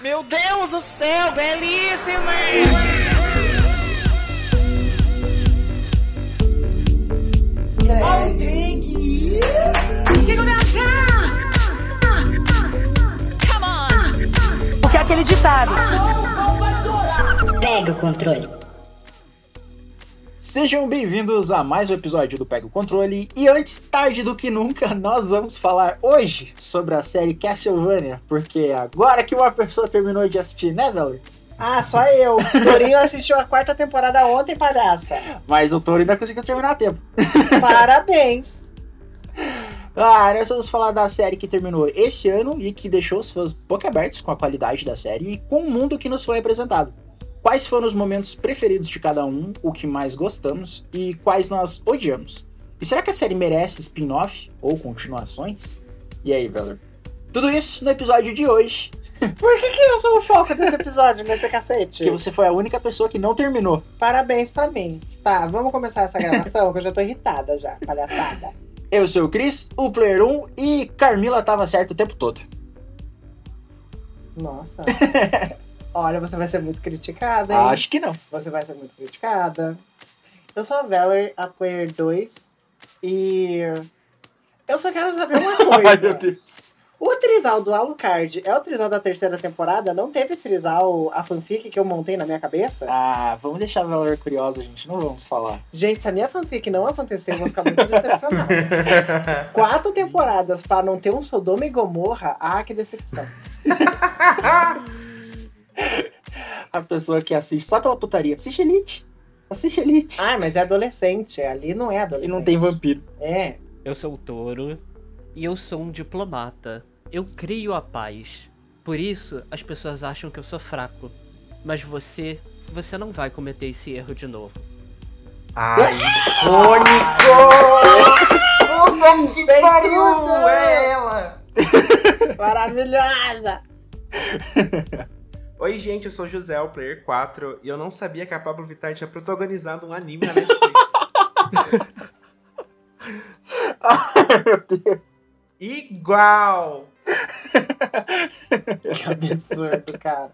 Meu Deus do céu, belíssima! O que é aquele ditado? Pega o controle. Sejam bem-vindos a mais um episódio do Pega o Controle. E antes tarde do que nunca, nós vamos falar hoje sobre a série Castlevania. Porque agora que uma pessoa terminou de assistir, né, Valerie? Ah, só eu. Torinho assistiu a quarta temporada ontem, palhaça. Mas o Toro ainda conseguiu terminar a tempo. Parabéns. Ah, nós vamos falar da série que terminou esse ano e que deixou os fãs boquiabertos com a qualidade da série e com o mundo que nos foi apresentado. Quais foram os momentos preferidos de cada um, o que mais gostamos e quais nós odiamos? E será que a série merece spin-off ou continuações? E aí, Veller? Tudo isso no episódio de hoje, Por que, que eu sou o foco desse episódio, nesse cacete? que você foi a única pessoa que não terminou. Parabéns pra mim. Tá, vamos começar essa gravação, que eu já tô irritada já, palhaçada. Eu sou o Cris, o Player 1 e Carmila tava certo o tempo todo. Nossa. Olha, você vai ser muito criticada, hein? Acho que não. Você vai ser muito criticada. Eu sou a Valerie, a Player 2, e... Eu só quero saber uma coisa. Ai, meu Deus. O trisal do Alucard é o trisal da terceira temporada? Não teve trisal, a fanfic que eu montei na minha cabeça? Ah, vamos deixar a Veller curiosa, gente. Não vamos falar. Gente, se a minha fanfic não acontecer, eu vou ficar muito decepcionada. Quatro temporadas pra não ter um Sodoma e Gomorra, ah, que decepção. A pessoa que assiste só pela putaria. Assiste Elite. Assiste Elite. Ah, mas é adolescente, ali não é adolescente. e não tem vampiro. É, Eu sou o touro e eu sou um diplomata. Eu crio a paz. Por isso, as pessoas acham que eu sou fraco. Mas você, você não vai cometer esse erro de novo. Ai, icônico! Puta que pariu! É ela! maravilhosa! Oi, gente, eu sou José, o Player 4, e eu não sabia que a Pablo Vittar tinha protagonizado um anime na Netflix. Ai, meu Deus. Igual! Que absurdo, cara.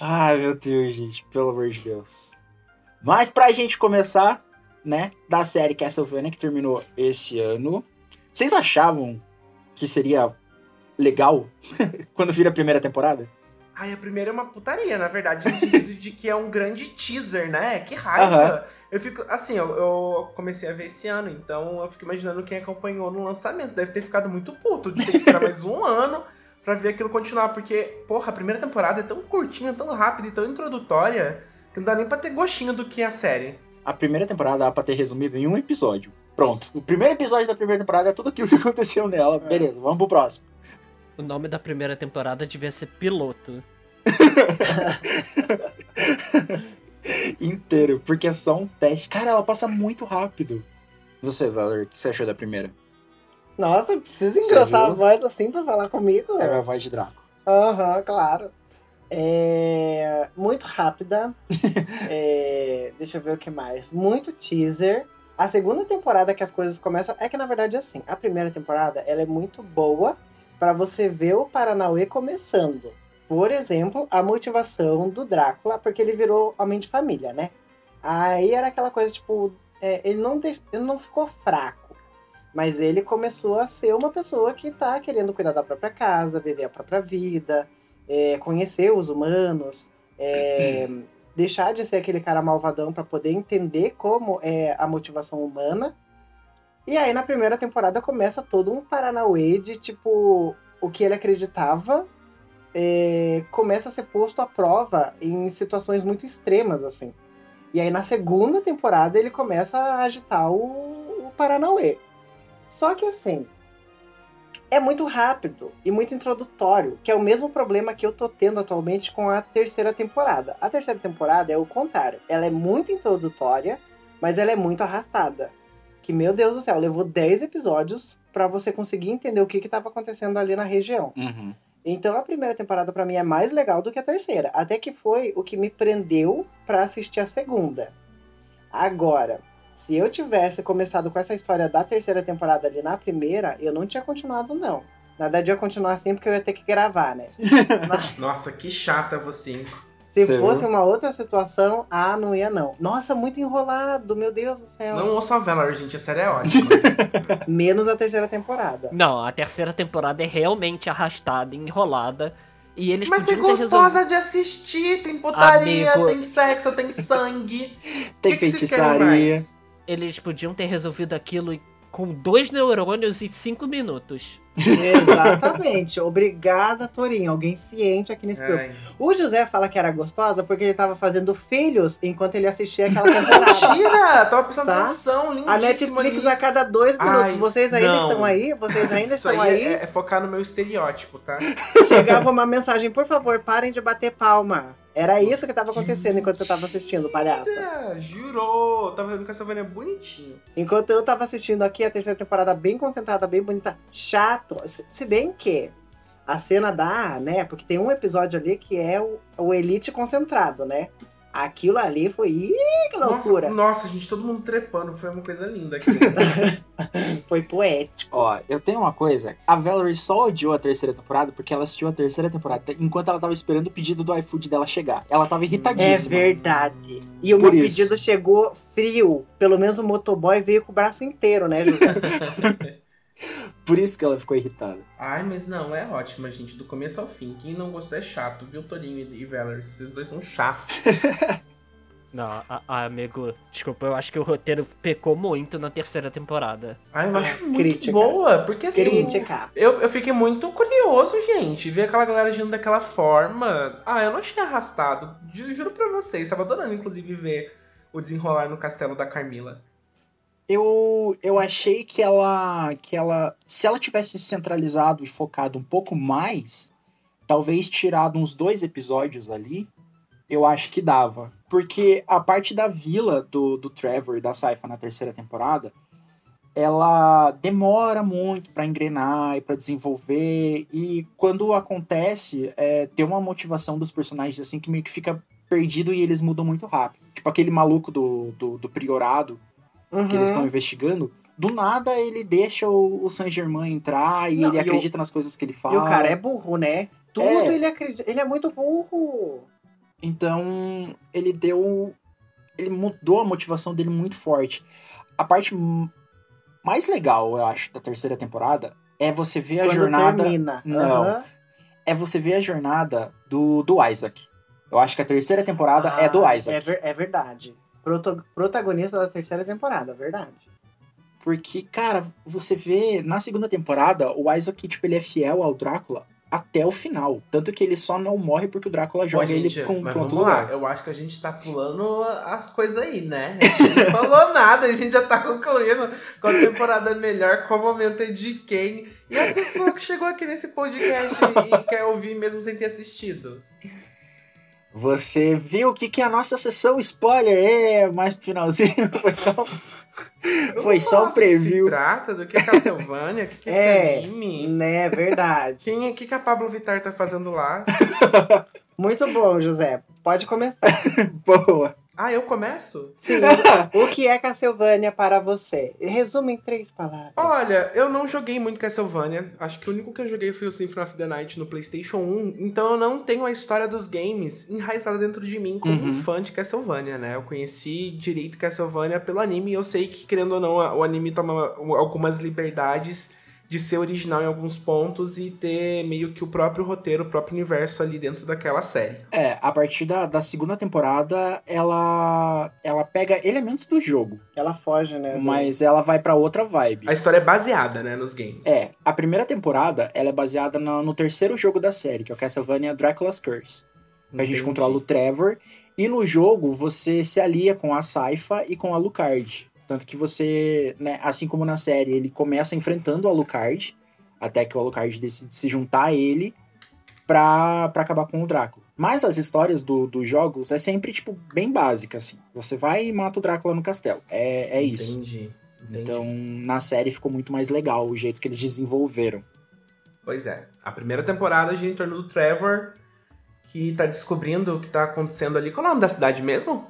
Ai, meu Deus, gente. Pelo amor de Deus. Mas pra gente começar, né, da série Castlevania que terminou esse ano, vocês achavam que seria legal quando vira a primeira temporada? Ai, a primeira é uma putaria, na verdade, no sentido de que é um grande teaser, né? Que raiva! Aham. Eu fico, assim, eu, eu comecei a ver esse ano, então eu fico imaginando quem acompanhou no lançamento. Deve ter ficado muito puto de ter que esperar mais um ano pra ver aquilo continuar, porque, porra, a primeira temporada é tão curtinha, tão rápida e tão introdutória que não dá nem pra ter gostinho do que é a série. A primeira temporada dá pra ter resumido em um episódio. Pronto. O primeiro episódio da primeira temporada é tudo aquilo que aconteceu nela. Beleza, vamos pro próximo. O nome da primeira temporada devia ser Piloto. Inteiro, porque é só um teste. Cara, ela passa muito rápido. Você, Valerie, o que você achou da primeira? Nossa, precisa engrossar a voz assim pra falar comigo? É a voz de Draco. Aham, claro. É, muito rápida. É, deixa eu ver o que mais. Muito teaser. A segunda temporada que as coisas começam. É que na verdade assim, a primeira temporada ela é muito boa pra você ver o Paranauê começando. Por exemplo, a motivação do Drácula, porque ele virou homem de família, né? Aí era aquela coisa, tipo, é, ele, não de- ele não ficou fraco. Mas ele começou a ser uma pessoa que tá querendo cuidar da própria casa, viver a própria vida, é, conhecer os humanos, é, deixar de ser aquele cara malvadão para poder entender como é a motivação humana. E aí na primeira temporada começa todo um paranauê de tipo o que ele acreditava é, começa a ser posto à prova em situações muito extremas assim. E aí na segunda temporada ele começa a agitar o, o paranauê. Só que assim, é muito rápido e muito introdutório, que é o mesmo problema que eu tô tendo atualmente com a terceira temporada. A terceira temporada é o contrário. Ela é muito introdutória, mas ela é muito arrastada. Que, meu Deus do céu, levou 10 episódios pra você conseguir entender o que que tava acontecendo ali na região. Uhum. Então a primeira temporada pra mim é mais legal do que a terceira, até que foi o que me prendeu pra assistir a segunda. Agora, se eu tivesse começado com essa história da terceira temporada ali na primeira, eu não tinha continuado não. Na verdade, eu ia continuar assim porque eu ia ter que gravar, né? Mas Nossa, que chata você, hein? Se Você fosse viu? uma outra situação, ah, não ia não. Nossa, muito enrolado, meu Deus do céu. Não ouçam a Valor, gente, a série é ótima. Menos a terceira temporada. Não, a terceira temporada é realmente arrastada, enrolada. E eles Mas é podiam ter resolvido. gostosa de assistir, tem putaria, Amigo. tem sexo, tem sangue. Tem O que que vocês querem feitiçaria. mais? Eles podiam ter resolvido aquilo com dois neurônios e cinco minutos. Exatamente. Obrigada, Torinho. Alguém ciente aqui nesse grupo. O José fala que era gostosa porque ele tava fazendo filhos enquanto ele assistia aquela temporada. Mentira! Tava prestando Tá. atenção, lindíssimo A Netflix ali. a cada dois minutos. Ai, Vocês ainda não. estão aí? Vocês ainda Isso estão aí aí? é, é focar no meu estereótipo, tá? Chegava uma mensagem, por favor, parem de bater palma. Era isso que tava acontecendo enquanto você tava assistindo, palhaço. Ah, jurou! Tava vendo Castlevania bonitinho. Enquanto eu tava assistindo aqui a terceira temporada bem concentrada, bem bonita, chato. Se bem que a cena dá, né? Porque tem um episódio ali que é o, o Elite concentrado, né? Aquilo ali foi. Ih, que loucura! Nossa, nossa, gente, todo mundo trepando. Foi uma coisa linda aqui. Foi poético. Ó, eu tenho uma coisa. A Valerie só odiou a terceira temporada porque ela assistiu a terceira temporada enquanto ela tava esperando o pedido do iFood dela chegar. Ela tava É irritadíssima. verdade. E o Por meu isso. pedido chegou frio. Pelo menos o motoboy veio com o braço inteiro, né, José? Por isso que ela ficou irritada. Ai, mas não, é ótima, gente, do começo ao fim. Quem não gostou é chato, viu, Torinho e Valerie? Esses dois são chatos. Não, a- a- amigo, desculpa, eu acho que o roteiro pecou muito na terceira temporada. Ai, eu Ah, acho muito crítica. boa, porque assim. Crítica. Eu, eu fiquei muito curioso, gente, ver aquela galera agindo daquela forma. Ah, eu não achei arrastado. Ju- Juro pra vocês, tava adorando, inclusive, ver o desenrolar no castelo da Carmila. Eu, eu achei que ela, que ela, se ela tivesse centralizado e focado um pouco mais, talvez tirado uns dois episódios ali, eu acho que dava. Porque a parte da vila do, do Trevor e da Saifa na terceira temporada, ela demora muito pra engrenar e pra desenvolver. E quando acontece, é, tem uma motivação dos personagens assim que meio que fica perdido e eles mudam muito rápido. Tipo aquele maluco do, do, do priorado que eles Uhum. estão investigando, do nada ele deixa o, o Saint Germain entrar e Não, ele e acredita nas coisas que ele fala. E o cara é burro, né? Tudo É. ele acredita. Ele é muito burro. Então ele deu. Ele mudou a motivação dele muito forte. A parte mais legal, eu acho, da terceira temporada é você ver a Quando jornada. termina. Não. Aham. É você ver a jornada do, do Isaac. Eu acho que a terceira temporada é do Ah, Isaac. É, ver- é verdade. Proto- protagonista da terceira temporada, verdade. Porque, cara, você vê na segunda temporada, o Isaac, tipo, ele é fiel ao Drácula até o final. Tanto que ele só não morre porque o Drácula joga gente, ele com mas pronto vamos lá, lugar. eu acho que a gente tá pulando as coisas aí, né? A gente não falou nada, a gente já tá concluindo qual temporada é melhor, qual momento é de quem. E a pessoa que chegou aqui nesse podcast e quer ouvir mesmo sem ter assistido. Você viu o que, que é a nossa sessão spoiler? É, mais pro finalzinho. Foi só, foi só um do que Se preview. trata do que é Castlevania, o que, que é É. esse anime. Né, verdade. Quem, o que, que a Pablo Vittar tá fazendo lá? Muito bom, José. Pode começar. Boa. Ah, eu começo? Sim. o que é Castlevania para você? Resume em três palavras. Olha, eu não joguei muito Castlevania. Acho que o único que eu joguei foi o Symphony of the Night no PlayStation 1. Então eu não tenho a história dos games enraizada dentro de mim como um Uhum. fã de Castlevania, né? Eu conheci direito Castlevania pelo anime e eu sei que, querendo ou não, o anime toma algumas liberdades de ser original em alguns pontos e ter meio que o próprio roteiro, o próprio universo ali dentro daquela série. É, a partir da, da segunda temporada, ela, ela pega elementos do jogo, Ela foge, né? do- mas ela vai pra outra vibe. A história é baseada, né, nos games. É, a primeira temporada, ela é baseada no, no terceiro jogo da série, que é o Castlevania Dracula's Curse. Que a gente Entendi. controla o Trevor. E no jogo, você se alia com a Saifa e com a Lucard. Tanto que você, né, assim como na série, ele começa enfrentando o Alucard, até que o Alucard decide se juntar a ele pra, pra acabar com o Drácula. Mas as histórias do- dos jogos é sempre, tipo, bem básica, assim. Você vai e mata o Drácula no castelo. É, é isso. Entendi. Entendi. Então, na série ficou muito mais legal o jeito que eles desenvolveram. Pois é. A primeira temporada a gente tornou do Trevor, que tá descobrindo o que tá acontecendo ali. Qual é o nome da cidade mesmo?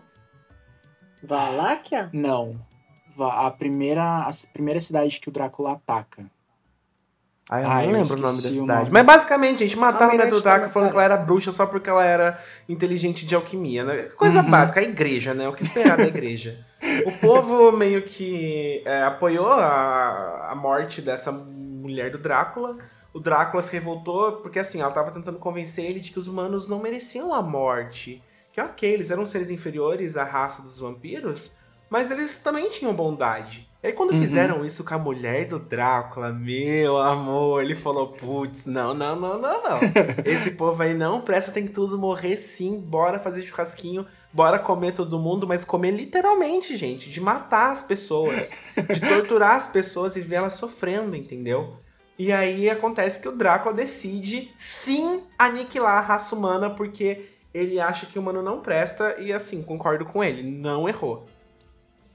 Ai, eu Ah, não eu lembro o nome da o cidade. nome. Mas basicamente, gente, mataram a mulher do Drácula da falando que ela era bruxa só porque ela era inteligente de alquimia, né? Coisa Uhum. básica, a igreja, né? O que esperar da igreja. O povo meio que é, apoiou a, a morte dessa mulher do Drácula. O Drácula se revoltou porque, assim, ela tava tentando convencer ele de que os humanos não mereciam a morte. Que, ok, eles eram seres inferiores à raça dos vampiros, mas eles também tinham bondade. E aí, quando Uhum. fizeram isso com a mulher do Drácula, meu amor, ele falou: putz, não, não, não, não, não. Esse povo aí não presta, tem que tudo morrer sim, bora fazer churrasquinho, bora comer todo mundo, mas comer literalmente, gente, de matar as pessoas, de torturar as pessoas e ver elas sofrendo, entendeu? E aí acontece que o Drácula decide sim aniquilar a raça humana porque ele acha que o humano não presta e assim, concordo com ele, não errou.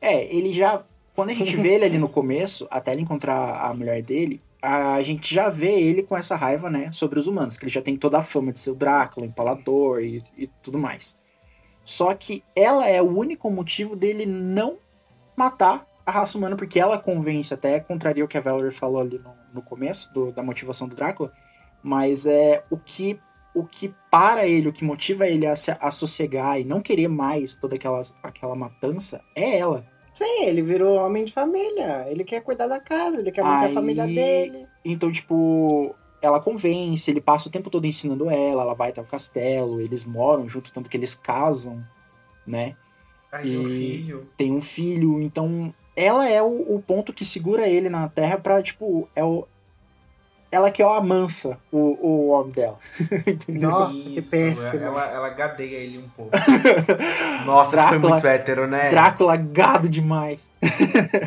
É, ele já. Quando a gente vê ele ali no começo, até ele encontrar a mulher dele, a gente já vê ele com essa raiva, né, sobre os humanos, que ele já tem toda a fama de ser o Drácula, empalador e, e tudo mais. Só que ela é o único motivo dele não matar a raça humana, porque ela convence, até contraria o que a Valerie falou ali no, no começo do- da motivação do Drácula, mas é o que o que para ele, o que motiva ele a, se, a sossegar e não querer mais toda aquela, aquela matança é ela. Sim, ele virou homem de família. Ele quer cuidar da casa, ele quer manter Aí- a família dele. Então, tipo, ela convence, ele passa o tempo todo ensinando ela, ela vai até o castelo, eles moram junto, tanto que eles casam, né? Aí E- o filho. Tem um filho, então ela é o, o ponto que segura ele na terra pra, tipo, é o. Ela que é o amansa, o, o homem dela. Nossa, que Isso, péssimo. Ela, ela gadeia ele um pouco. Nossa, isso foi Drácula- muito hétero, né? Drácula gado demais.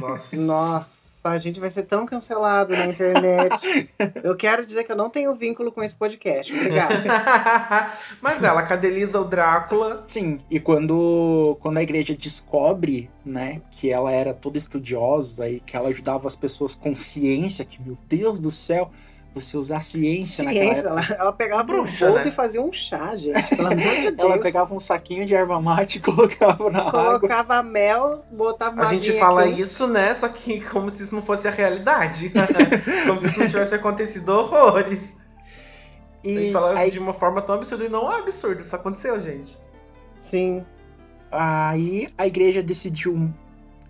Nossa. Nossa, a gente vai ser tão cancelado na internet. eu quero dizer que eu não tenho vínculo com esse podcast. Obrigada. Mas ela cadeliza o Drácula. Sim, e quando, quando a igreja descobre, né, que ela era toda estudiosa e que ela ajudava as pessoas com ciência, que, meu Deus do céu, você usar ciência, naquela Ciência, época. ela, ela pegava Bruxa, um né? e fazia um chá, gente. Pelo amor de Deus. Ela pegava um saquinho de erva mate e colocava na água. Colocava mel, botava A gente fala quente. isso, né? Só que como se isso não fosse a realidade. como se isso não tivesse acontecido horrores. A gente E fala aí, de uma forma tão absurda e não é absurdo. Isso aconteceu, gente. Sim. aí a igreja decidiu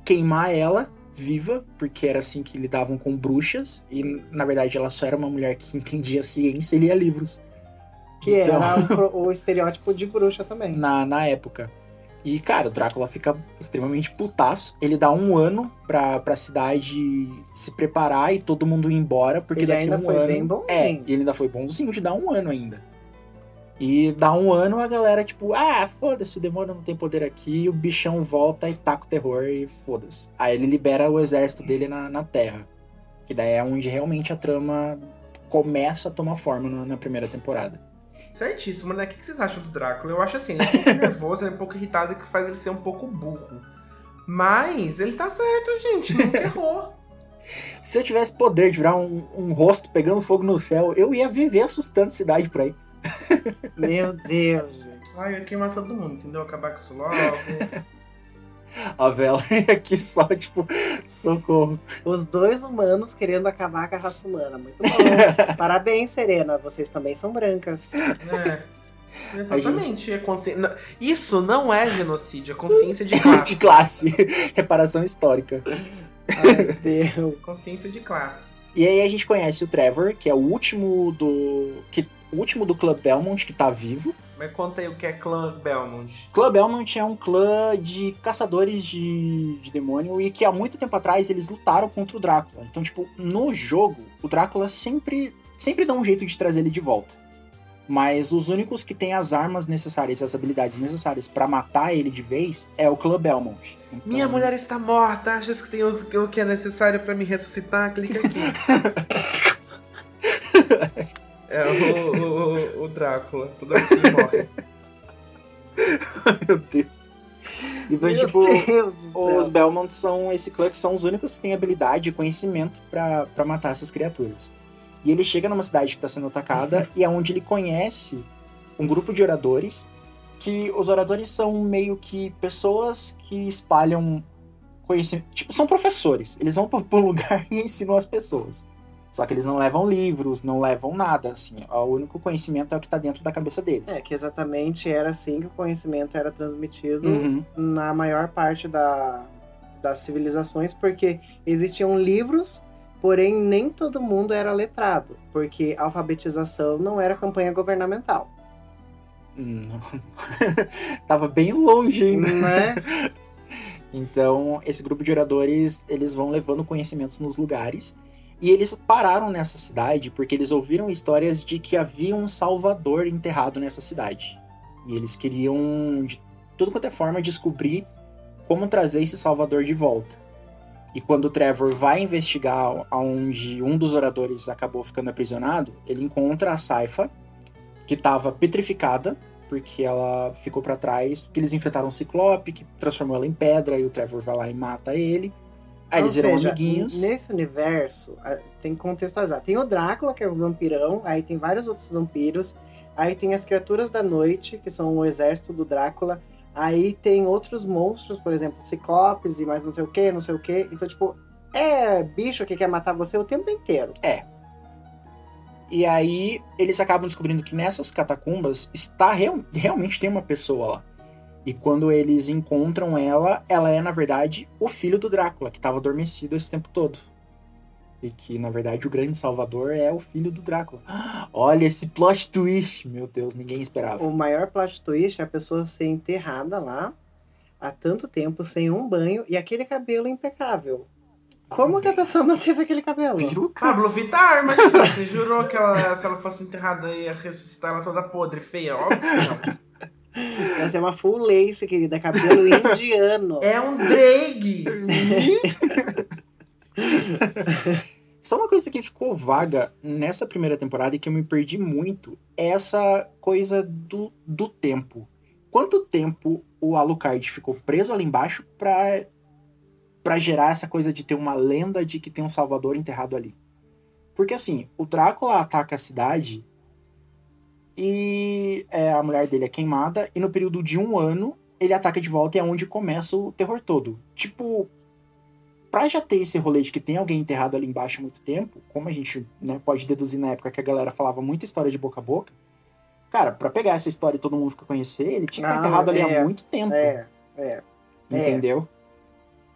queimar ela viva, porque era assim que lidavam com bruxas, e na verdade ela só era uma mulher que entendia ciência e lia livros. Que Então- era o, estereótipo de bruxa também. na, na época. E, cara, o Drácula fica extremamente putaço. Ele dá um ano pra, pra cidade se preparar e todo mundo ir embora, porque Ele daqui ainda um foi ano. bem bonzinho. É, e ele ainda foi bonzinho de dar um ano ainda. E dá um ano a galera, tipo, ah, foda-se, o demônio não tem poder aqui, e o bichão volta e taca o terror e foda-se. Aí ele libera o exército dele na, na Terra. Que daí é onde realmente a trama começa a tomar forma na- na primeira temporada. Certíssimo, né? O que vocês acham do Drácula? Eu acho assim, ele é um pouco nervoso, ele é um pouco irritado, que faz ele ser um pouco burro. Mas ele tá certo, gente. Nunca errou. Se eu tivesse poder de virar um, um rosto pegando fogo no céu, eu ia viver assustando a cidade por aí. Meu Deus, gente. Ai, eu ia queimar todo mundo, entendeu? Acabar com isso logo. A Valerie aqui só, tipo, socorro. Os dois humanos querendo acabar com a raça humana. Muito bom. Parabéns, Serena. Vocês também são brancas. É. Exatamente. É consci... Isso não é genocídio, é consciência de classe. De classe. Reparação histórica. Ai, Deus. Consciência de classe. E aí a gente conhece o Trevor, que é o último do. Que, o último do Club Belmont que tá vivo. Mas conta aí o que é clã Belmont. Clã Belmont é um clã de caçadores de, de demônio e que há muito tempo atrás eles lutaram contra o Drácula. Então, tipo, no jogo, o Drácula sempre, sempre dá um jeito de trazer ele de volta. Mas os únicos que têm as armas necessárias, as habilidades necessárias pra matar ele de vez é o clã Belmont. Então, Minha mulher está morta, achas que tem o que é necessário pra me ressuscitar? Clica aqui. é o, o, o Drácula, toda vez que ele morre. Meu Deus. Então, Meu tipo, Deus. Os Belmont são esse clã que são os únicos que têm habilidade e conhecimento pra pra matar essas criaturas. E ele chega numa cidade que tá sendo atacada e é onde ele conhece um grupo de oradores que os oradores são meio que pessoas que espalham conhecimento, tipo, são professores. Eles vão pra um lugar e ensinam as pessoas. Só que eles não levam livros, não levam nada, assim. O único conhecimento é o que tá dentro da cabeça deles. É, que exatamente era assim que o conhecimento era transmitido Uhum. na maior parte da, das civilizações, porque existiam livros, porém nem todo mundo era letrado, porque a alfabetização não era campanha governamental. Não. Tava bem longe ainda. Né? Então, esse grupo de oradores, eles vão levando conhecimentos nos lugares. E eles pararam nessa cidade porque eles ouviram histórias de que havia um salvador enterrado nessa cidade. E eles queriam, de tudo quanto é forma, descobrir como trazer esse salvador de volta. E quando o Trevor vai investigar aonde um dos oradores acabou ficando aprisionado, ele encontra a Saifa, que estava petrificada, porque ela ficou pra trás, porque eles enfrentaram um ciclope que transformou ela em pedra e o Trevor vai lá e mata ele. Aí eles viram seja, amiguinhos. Nesse universo, tem que contextualizar. Tem o Drácula, que é o vampirão, aí tem vários outros vampiros, aí tem as criaturas da noite, que são o exército do Drácula, aí tem outros monstros, por exemplo, ciclopes e mais não sei o que, não sei o que. Então, tipo, é bicho que quer matar você o tempo inteiro. E aí eles acabam descobrindo que nessas catacumbas está real- realmente tem uma pessoa lá. E quando eles encontram ela, ela é na verdade o filho do Drácula, que estava adormecido esse tempo todo. E que na verdade o grande salvador é o filho do Drácula. Olha esse plot twist, meu Deus, ninguém esperava. O maior plot twist é a pessoa ser enterrada lá há tanto tempo, sem um banho, e aquele cabelo impecável. Como que a pessoa manteve aquele cabelo? Pablo Vittar, mas você jurou que ela, se ela fosse enterrada ia ressuscitar ela toda podre, feia? Óbvio que não. Essa é uma full lace, querida, cabelo indiano. É um drag! Só uma coisa que ficou vaga nessa primeira temporada e que eu me perdi muito é essa coisa do, do tempo. Quanto tempo o Alucard ficou preso ali embaixo pra, pra gerar essa coisa de ter uma lenda de que tem um salvador enterrado ali? Porque assim, o Drácula ataca a cidade e é, a mulher dele é queimada, e no período de um ano ele ataca de volta e é onde começa o terror todo. Tipo, pra já ter esse rolê de que tem alguém enterrado ali embaixo há muito tempo, como a gente né, pode deduzir na época que a galera falava muita história de boca a boca, cara, pra pegar essa história e todo mundo ficar conhecer, ele tinha que estar enterrado ali é, há muito tempo. É, é, é. Entendeu?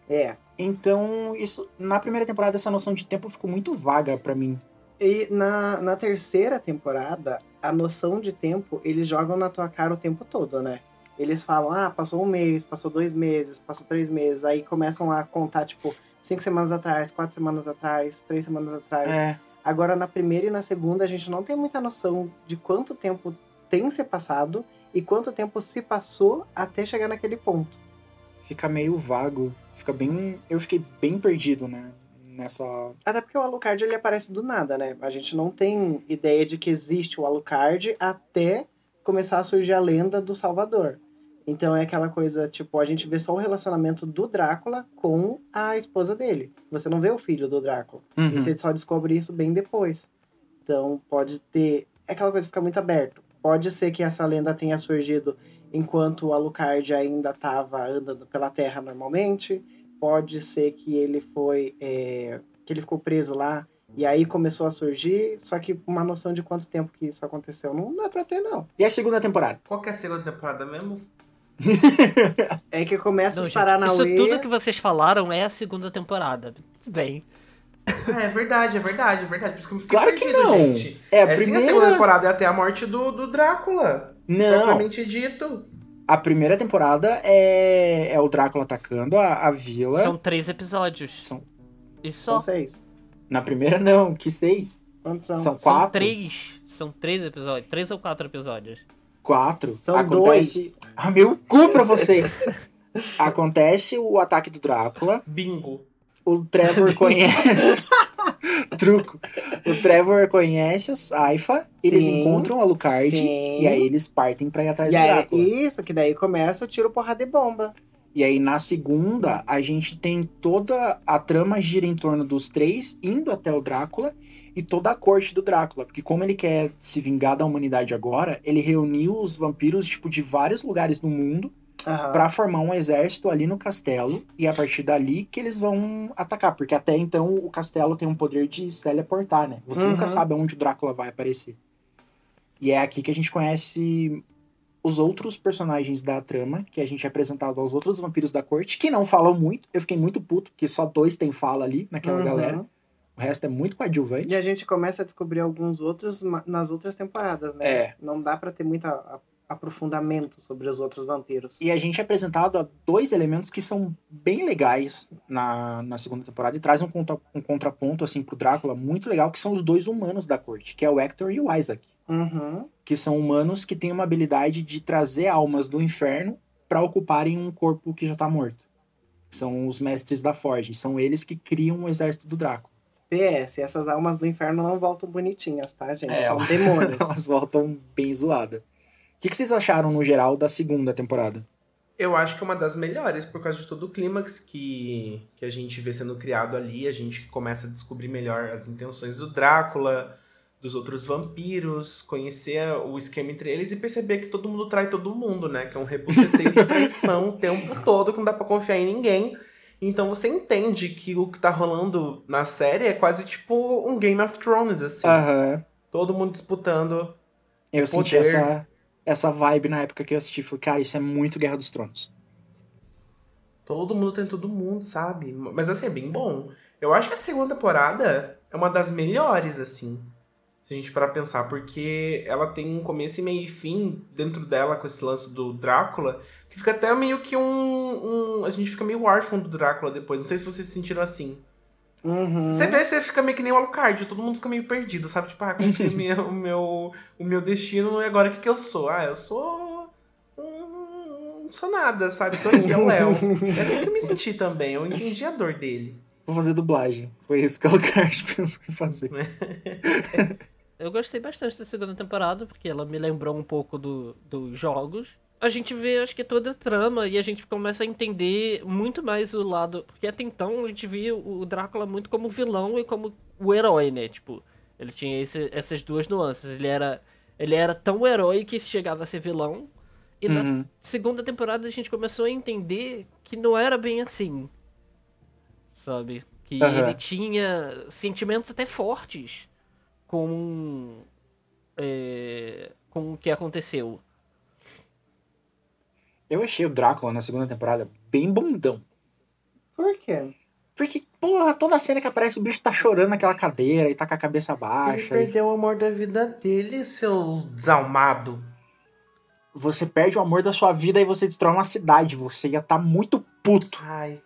é. Então, isso na primeira temporada essa noção de tempo ficou muito vaga pra mim. E na, na terceira temporada, a noção de tempo, eles jogam na tua cara o tempo todo, né? Eles falam, ah, passou um mês, passou dois meses, passou três meses. Aí começam a contar, tipo, cinco semanas atrás, quatro semanas atrás, três semanas atrás. É, Agora, na primeira e na segunda, a gente não tem muita noção de quanto tempo tem se passado e quanto tempo se passou até chegar naquele ponto. fica meio vago, fica bem, eu fiquei bem perdido, né, nessa Até porque o Alucard ele aparece do nada, né? A gente não tem ideia de que existe o Alucard até começar a surgir a lenda do Salvador. Então é aquela coisa, tipo, a gente vê só o relacionamento do Drácula com a esposa dele. Você não vê o filho do Drácula. Uhum. E você só descobre isso bem depois. Então pode ter. É aquela coisa que fica muito aberto. Pode ser que essa lenda tenha surgido enquanto o Alucard ainda estava andando pela Terra normalmente. Pode ser que ele foi. é, que ele ficou preso lá e aí começou a surgir. Só que uma noção de quanto tempo que isso aconteceu não dá pra ter, não. E a segunda temporada? Qual que é a segunda temporada mesmo? É que começa Não, os Paranauê. isso tudo que vocês falaram é a segunda temporada. Tudo bem. Ah, é verdade, é verdade, é verdade. Por isso que eu fiquei Claro que perdido, não. gente. É a É sim a primeira. segunda temporada, é até a morte do, do Drácula. Não, Propriamente dito. A primeira temporada é, é o Drácula atacando a, a vila. São três episódios. São- E só. São seis. Na primeira não, que seis. Quantos são? São São quatro. três. São três episódios. Três ou quatro episódios. Quatro. São Acontece... dois. Ah, meu cu pra você! Acontece o ataque do Drácula. Bingo. O Trevor conhece. Truco. O Trevor conhece a Saifa. Eles Sim. encontram o Alucard. Sim. E aí eles partem pra ir atrás E do Drácula. isso, que daí começa o tiro, porrada e bomba. E aí na segunda, a gente tem toda a trama gira em torno dos três indo até o Drácula e toda a corte do Drácula. Porque como ele quer se vingar da humanidade agora, ele reuniu os vampiros, tipo, de vários lugares do mundo Aham. Pra formar um exército ali no castelo e a partir dali que eles vão atacar, porque até então o castelo tem um poder de se teleportar, né? Você nunca Uhum. sabe onde o Drácula vai aparecer. E é aqui que a gente conhece os outros personagens da trama, que a gente é apresentado aos outros vampiros da corte, que não falam muito. Eu fiquei muito puto, porque só dois têm fala ali naquela Uhum. galera. O resto é muito coadjuvante. E a gente começa a descobrir alguns outros nas outras temporadas, né? É. Não dá pra ter muito a- a- aprofundamento sobre os outros vampiros. E a gente é apresentado a dois elementos que são bem legais na, na segunda temporada e trazem um, contra, um contraponto, assim, pro Drácula muito legal, que são os dois humanos da corte, que é o Hector e o Isaac. Uhum. Que são humanos que têm uma habilidade de trazer almas do inferno para ocuparem um corpo que já tá morto. São os mestres da Forge. São eles que criam o exército do Drácula. PS, essas almas do inferno não voltam bonitinhas, tá, gente? É, São demônios. Elas voltam bem zoadas. O que, que vocês acharam, no geral, da segunda temporada? Eu acho que é uma das melhores, por causa de todo o clímax que, que a gente vê sendo criado ali. A gente começa a descobrir melhor as intenções do Drácula, dos outros vampiros, conhecer o esquema entre eles e perceber que todo mundo trai todo mundo, né? Que é um rebuceteio de traição o tempo todo, que não dá pra confiar em ninguém. Então você entende que o que tá rolando na série é quase tipo um Game of Thrones, assim. Aham. Todo mundo disputando. Eu senti Poder. essa, essa vibe na época que eu assisti. Falei, cara, isso é muito Guerra dos Tronos. Todo mundo tem todo mundo, sabe? Mas assim, é bem bom. Eu acho que a segunda temporada é uma das melhores, assim. Se a gente parar pensar, porque ela tem um começo e meio e fim dentro dela com esse lance do Drácula, que fica até meio que um. um- a gente fica meio órfão do Drácula depois. Não sei se vocês se sentiram assim. Uhum. Você vê, você fica meio que nem o Alucard, todo mundo fica meio perdido, sabe? Tipo, ah, qual que é o meu, o meu, o meu destino e agora o que, que eu sou? Ah, eu sou. Um, não sou nada, sabe? Tô aqui, é o Léo. É assim que eu me senti também, eu entendi a dor dele. Vou fazer dublagem. Foi isso que o Alucard pensou em fazer. Eu gostei bastante da segunda temporada, porque ela me lembrou um pouco do, dos jogos. A gente vê, acho que toda a trama e a gente começa a entender muito mais o lado. Porque até então a gente via o Drácula muito como vilão e como o herói, né? Tipo, ele tinha esse- essas duas nuances. Ele era, ele era tão herói que chegava a ser vilão. E na Uhum. segunda temporada a gente começou a entender que não era bem assim. Sabe? Que Aham. ele tinha sentimentos até fortes com. é, com o que aconteceu. Eu achei o Drácula na segunda temporada bem bundão. Por quê? Porque, porra, toda cena que aparece o bicho tá chorando naquela cadeira e tá com a cabeça Ele baixa. e perdeu o amor da vida dele, seu desalmado. Você perde o amor da sua vida e você destrói uma cidade. Você ia tá muito puto. Ai.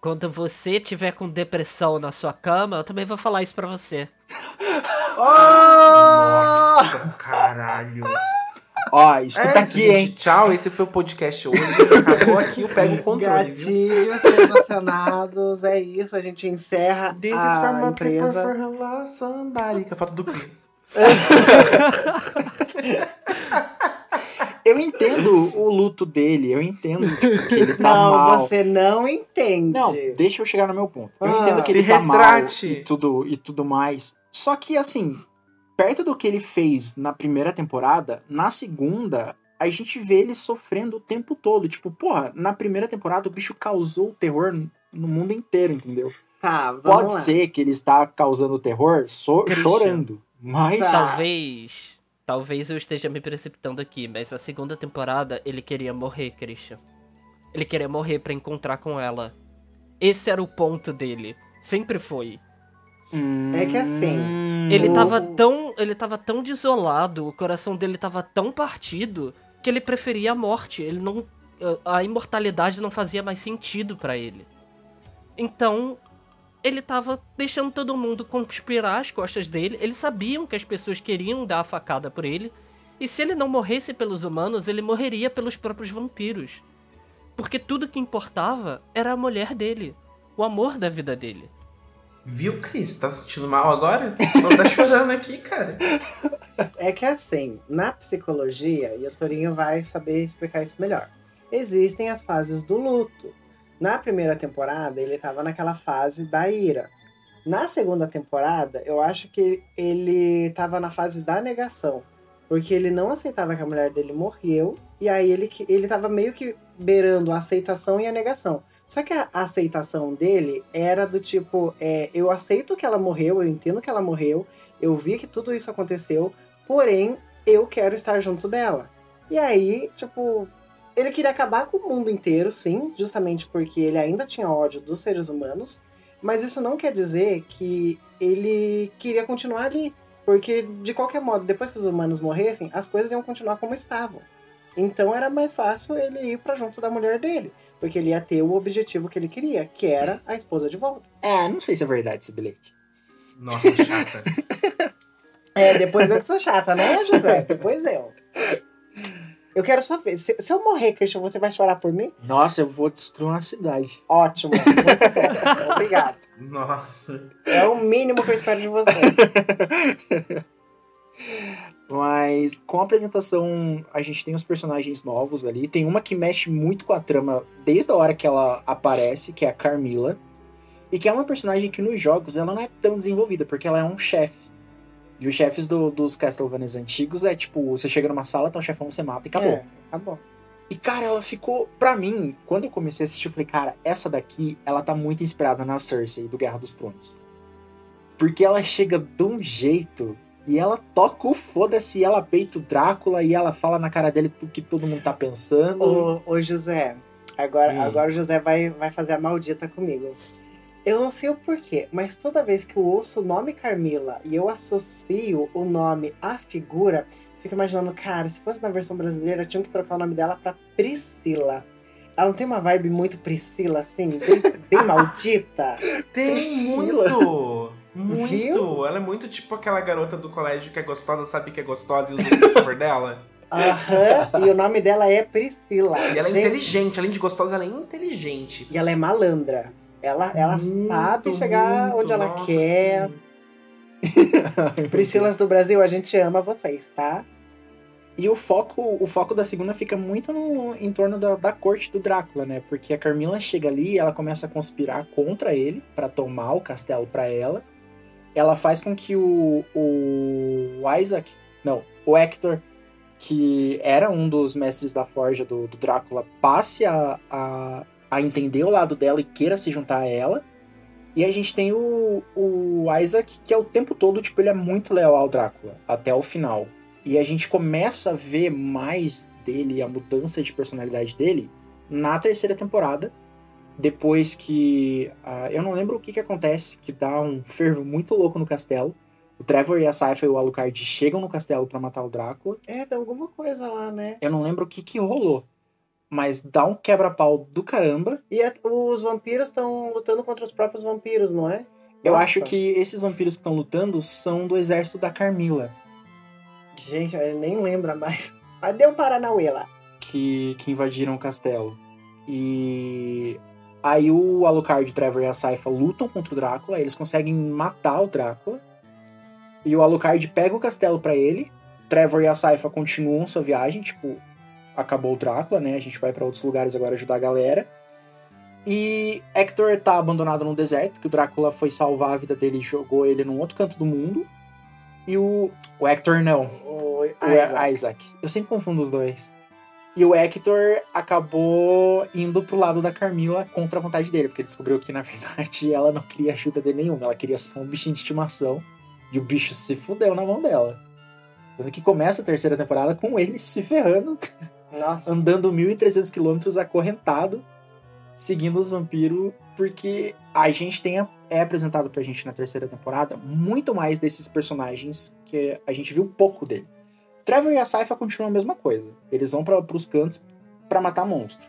Quando você tiver com depressão na sua cama, eu também vou falar isso pra você. Nossa, caralho. Ó, escuta É aqui, gente, hein? Tchau, esse foi o podcast hoje. Acabou aqui, eu pego o controle? Gatilhos relacionados, é isso. A gente encerra This is from a my paper empresa. for her love somebody. Que é a foto do Chris. Eu entendo o luto dele, eu entendo que ele tá Não, mal. você não entende. Não, deixa eu chegar no meu ponto. Eu Ah. entendo que ele tá retrate. mal e tudo, e tudo mais. Só que, assim, perto do que ele fez na primeira temporada, na segunda, a gente vê ele sofrendo o tempo todo. Tipo, porra, na primeira temporada o bicho causou terror no mundo inteiro, entendeu? Tá, vamos Pode lá. ser que ele está causando terror so- Christian. chorando. Mas. Tá. Talvez. Talvez eu esteja me precipitando aqui, mas a segunda temporada ele queria morrer, Christian. Ele queria morrer pra encontrar com ela. Esse era o ponto dele. Sempre foi. É que assim, Hum, Ele tava tão. Ele tava tão desolado, o coração dele tava tão partido, que ele preferia a morte. Ele não. A imortalidade não fazia mais sentido pra ele. Então, ele tava deixando todo mundo conspirar as costas dele. Eles sabiam que as pessoas queriam dar a facada por ele. E se ele não morresse pelos humanos, ele morreria pelos próprios vampiros. Porque tudo que importava era a mulher dele. O amor da vida dele. Viu, Chris? Tá se sentindo mal agora? Não tá chorando aqui, cara. É que assim, na psicologia, e o Torinho vai saber explicar isso melhor, existem as fases do luto. Na primeira temporada, ele tava naquela fase da ira. Na segunda temporada, eu acho que ele tava na fase da negação. Porque ele não aceitava que a mulher dele morreu. E aí ele, ele tava meio que beirando a aceitação e a negação. Só que a aceitação dele era do tipo: é, eu aceito que ela morreu, eu entendo que ela morreu, eu vi que tudo isso aconteceu, porém eu quero estar junto dela. E aí, tipo, ele queria acabar com o mundo inteiro, sim, justamente porque ele ainda tinha ódio dos seres humanos. Mas isso não quer dizer que ele queria continuar ali. Porque, de qualquer modo, depois que os humanos morressem, as coisas iam continuar como estavam. Então era mais fácil ele ir pra junto da mulher dele. Porque ele ia ter o objetivo que ele queria, que era a esposa de volta. É, não sei se é verdade esse bilhete. Nossa, chata. É, depois eu que sou chata, né, José? Depois eu. Eu quero só ver. Se, se eu morrer, Christian, você vai chorar por mim? Nossa, eu vou destruir uma cidade. Ótimo. Muito bom. Obrigado. Nossa. É o mínimo que eu espero de você. Mas com a apresentação, a gente tem os personagens novos ali. Tem uma que mexe muito com a trama desde a hora que ela aparece, que é a Carmila. E que é uma personagem que nos jogos ela não é tão desenvolvida, porque ela é um chefe. E os chefes do- dos Castlevanias antigos é tipo, você chega numa sala, tá um chefão, você mata e acabou. É, acabou. E, cara, ela ficou. Pra mim, quando eu comecei a assistir, eu falei, cara, essa daqui, ela tá muito inspirada na Cersei do Guerra dos Tronos. Porque ela chega de um jeito e ela toca o foda-se, e ela peita o Drácula e ela fala na cara dele o que todo mundo tá pensando. Ô, ô José, agora, Hum. agora o José vai, vai fazer a maldita comigo. Eu não sei o porquê, mas toda vez que eu ouço o nome Carmila e eu associo o nome à figura, fico imaginando, cara, se fosse na versão brasileira, tinham que trocar o nome dela pra Priscila. Ela não tem uma vibe muito Priscila, assim, bem, bem maldita? Tem Priscila. muito. Muito. Viu? Ela é muito tipo aquela garota do colégio que é gostosa, sabe que é gostosa e usa isso a favor dela. Aham, e o nome dela é Priscila. E ela é Gente, inteligente, além de gostosa, ela é inteligente. E ela é malandra. Ela, ela Muito, sabe chegar muito, onde ela nossa, quer. Priscilas do Brasil, a gente ama vocês, tá? E o foco, o foco da segunda fica muito no, em torno da, da corte do Drácula, né? Porque a Carmila chega ali e ela começa a conspirar contra ele pra tomar o castelo pra ela. Ela faz com que o, o Isaac, não, o Hector, que era um dos mestres da forja do, do Drácula, passe a, a, a entender o lado dela e queira se juntar a ela. E a gente tem o, o Isaac, que é o tempo todo, tipo, ele é muito leal ao Drácula, até o final. E a gente começa a ver mais dele, a mudança de personalidade dele, na terceira temporada. Depois que. ah, eu não lembro o que, que acontece, que dá um fervo muito louco no castelo. O Trevor e a Cypher e o Alucard chegam no castelo pra matar o Drácula. É, tem alguma coisa lá, né? Eu não lembro o que, que rolou. Mas dá um quebra-pau do caramba. E a- os vampiros estão lutando contra os próprios vampiros, não é? Eu Nossa. acho que esses vampiros que estão lutando são do exército da Carmila. Gente, eu nem lembra mais. Mas deu um Paranauê lá. que, que invadiram o castelo. E aí o Alucard, o Trevor e a Saifa lutam contra o Drácula, eles conseguem matar o Drácula. E o Alucard pega o castelo pra ele. Trevor e a Saifa continuam sua viagem, tipo, acabou o Drácula, né? A gente vai pra outros lugares agora ajudar a galera. E Hector tá abandonado no deserto, porque o Drácula foi salvar a vida dele e jogou ele num outro canto do mundo. E o. O Hector não, O o Isaac. Isaac. Eu sempre confundo os dois. E o Hector acabou indo pro lado da Carmila contra a vontade dele, porque descobriu que, na verdade, ela não queria ajuda de nenhuma. Ela queria só um bichinho de estimação. E o bicho se fudeu na mão dela. Tanto que começa a terceira temporada com ele se ferrando, Nossa. andando 1.300 quilômetros acorrentado, seguindo os vampiros, porque a gente tem a- é apresentado pra gente na terceira temporada muito mais desses personagens que a gente viu pouco dele. Trevor e a Saifa continuam a mesma coisa. Eles vão para pros cantos pra matar monstro.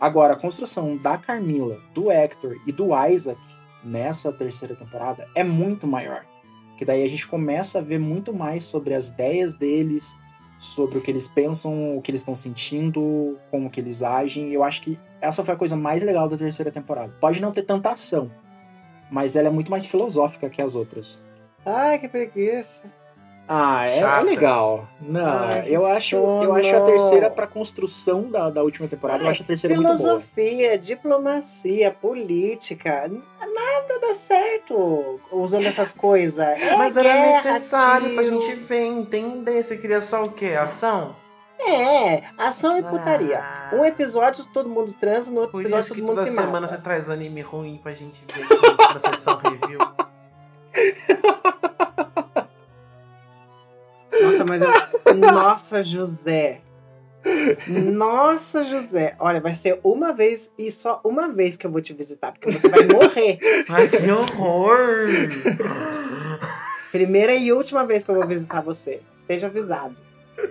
Agora, a construção da Carmila, do Hector e do Isaac nessa terceira temporada é muito maior. Que daí a gente começa a ver muito mais sobre as ideias deles, sobre o que eles pensam, o que eles estão sentindo, como que eles agem. E eu acho que essa foi a coisa mais legal da terceira temporada. Pode não ter tanta ação, mas ela é muito mais filosófica que as outras. Ai, que preguiça. Ah, é, é legal. Não, eu acho, eu acho a terceira pra construção da, da última temporada, eu acho a terceira muito boa. Filosofia, diplomacia, política, nada dá certo usando essas coisas. É Mas era guerra, necessário pra tiro. gente ver, entender. Você queria só o quê? Ação? É, ação e putaria. Ah, Um episódio todo mundo transa, no outro Por episódio isso que todo mundo toda se semana mata. você traz anime ruim pra gente ver na sessão review. Nossa, mas eu... Nossa, José. Nossa, José. Olha, vai ser uma vez e só uma vez que eu vou te visitar, porque você vai morrer. Ai, que horror! Primeira e última vez que eu vou visitar você. Esteja avisado.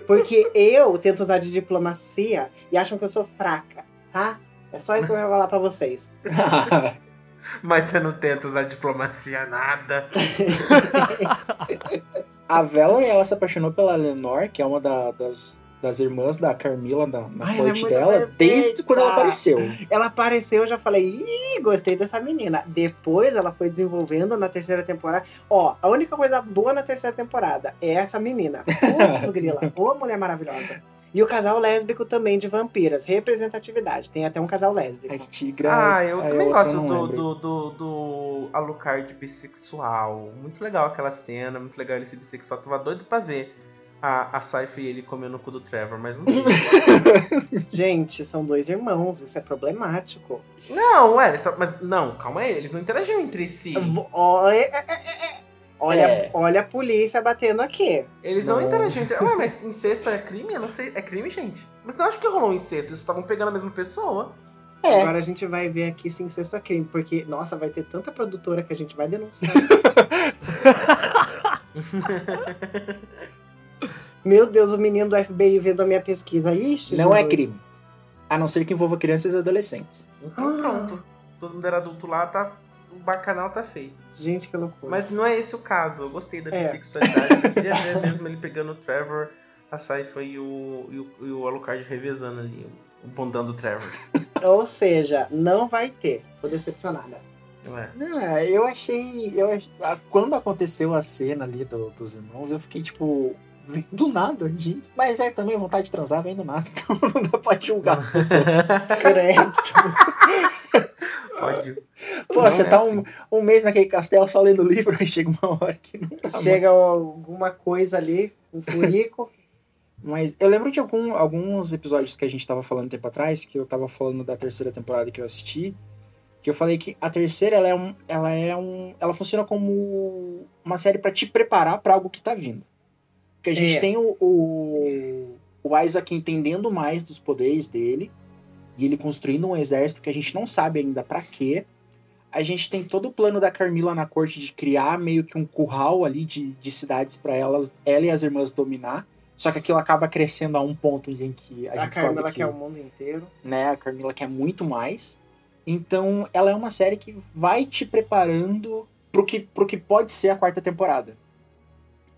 Porque eu tento usar de diplomacia e acham que eu sou fraca, tá? É só isso que eu vou falar pra vocês. Mas você não tenta usar diplomacia nada. a Valerie, ela se apaixonou pela Lenore, que é uma da- das, das irmãs da Carmila na, na Ai, é corte muito dela, perfeita. desde quando ela apareceu. Ela apareceu, eu já falei, ih, gostei dessa menina. Depois ela foi desenvolvendo na terceira temporada. Ó, a única coisa boa na terceira temporada é essa menina. Putz, grila. Ô, mulher maravilhosa. E o casal lésbico também de vampiras. Representatividade. Tem até um casal lésbico. A Tigra. Ah, eu a também gosto do, do, do, do Alucard bissexual. Muito legal aquela cena, muito legal ele ser bissexual. Tava doido pra ver a, a Saifa e ele comendo o cu do Trevor, mas não. Gente, são dois irmãos. Isso é problemático. não, é, mas não, calma aí, eles não interagiam entre si. Ó, é, é, é, é. Olha, É. olha a polícia batendo aqui. Eles não, Não. interagiam Ué, mas incesto é crime? Eu não sei. É crime, gente? Mas não acho que rolou um incesto, eles estavam pegando a mesma pessoa. É. Agora a gente vai ver aqui se incesto é crime, porque, nossa, vai ter tanta produtora que a gente vai denunciar. Meu Deus, o menino do FBI vendo a minha pesquisa. Ixi, Não é Jesus. crime. A não ser que envolva crianças e adolescentes. Então Ah. pronto. Todo mundo era adulto lá, tá. Bacanal tá feito. Gente, que loucura. Mas não é esse o caso. Eu gostei da É. bissexualidade. Eu queria ver mesmo ele pegando o Trevor, a Saifa e o, e o, e o Alucard revezando ali. O bondão do Trevor. Ou seja, não vai ter. Tô decepcionada. Não é? Ah, eu achei. Eu, quando aconteceu a cena ali do- dos irmãos, eu fiquei tipo. Vem Do nada, gente. Mas é também vontade de transar, vem do nada. Então não dá pra julgar as pessoas. Credo. Pode. Pô, Não você é tá assim. um, um mês naquele castelo só lendo livro, aí chega uma hora que não dá. Chega alguma coisa ali, um furico. Mas eu lembro de algum- alguns episódios que a gente tava falando um tempo atrás, que eu tava falando da terceira temporada que eu assisti, que eu falei que a terceira ela é um, ela é um, ela funciona como uma série pra te preparar pra algo que tá vindo. Porque a gente É. tem o, o o Isaac entendendo mais dos poderes dele e ele construindo um exército que a gente não sabe ainda pra quê. A gente tem todo o plano da Carmila na corte de criar meio que um curral ali de, de cidades pra elas, ela e as irmãs dominar. Só que aquilo acaba crescendo a um ponto em que a, A gente que, quer o mundo inteiro. né, a Carmila quer muito mais. Então, ela é uma série que vai te preparando pro que, pro que pode ser a quarta temporada.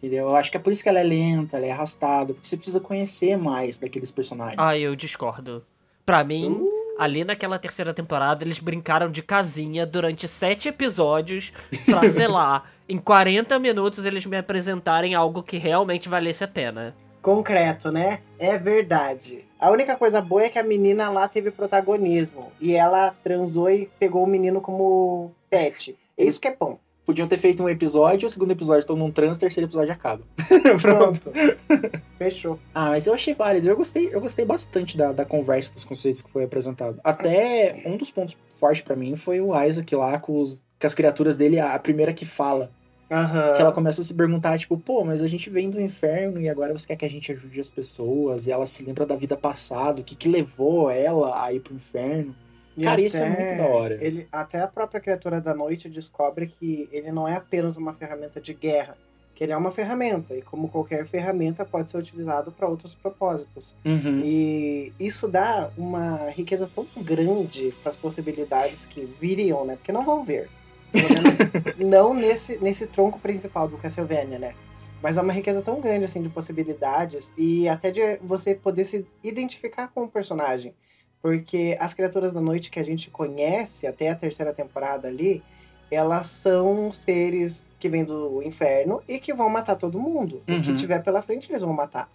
Entendeu? Eu acho que é por isso que ela é lenta, ela é arrastada, porque você precisa conhecer mais daqueles personagens. Ah, eu discordo. Pra mim, Uh. ali naquela terceira temporada, eles brincaram de casinha durante sete episódios pra, sei lá, em 40 minutos eles me apresentarem algo que realmente valesse a pena. Concreto, né? É verdade. A única coisa boa é que a menina lá teve protagonismo. E ela transou e pegou o menino como pet. Isso que é bom. Podiam ter feito um episódio, o segundo episódio todo num trans, o terceiro episódio acaba. Pronto. Pronto. Fechou. Ah, mas eu achei válido. Eu gostei, eu gostei bastante da, da conversa dos conceitos que foi apresentado. Até um dos pontos fortes pra mim foi o Isaac lá com, os- com as criaturas dele, a, primeira que fala. Aham. Que ela começa a se perguntar, tipo, pô, mas a gente vem do inferno e agora você quer que a gente ajude as pessoas. E ela se lembra da vida passada, o que, que levou ela a ir pro inferno. E Cara, isso é muito da hora. Ele, até a própria criatura da noite descobre que ele não é apenas uma ferramenta de guerra, que ele é uma ferramenta e como qualquer ferramenta pode ser utilizado para outros propósitos. Uhum. E isso dá uma riqueza tão grande para as possibilidades que viriam, né? Porque não vão ver. Não nesse, nesse tronco principal do Castlevania, né? Mas é uma riqueza tão grande assim de possibilidades e até de você poder se identificar com o personagem. Porque as criaturas da noite que a gente conhece até a terceira temporada ali, elas são seres que vêm do inferno e que vão matar todo mundo. O que Uhum. tiver pela frente, eles vão matar.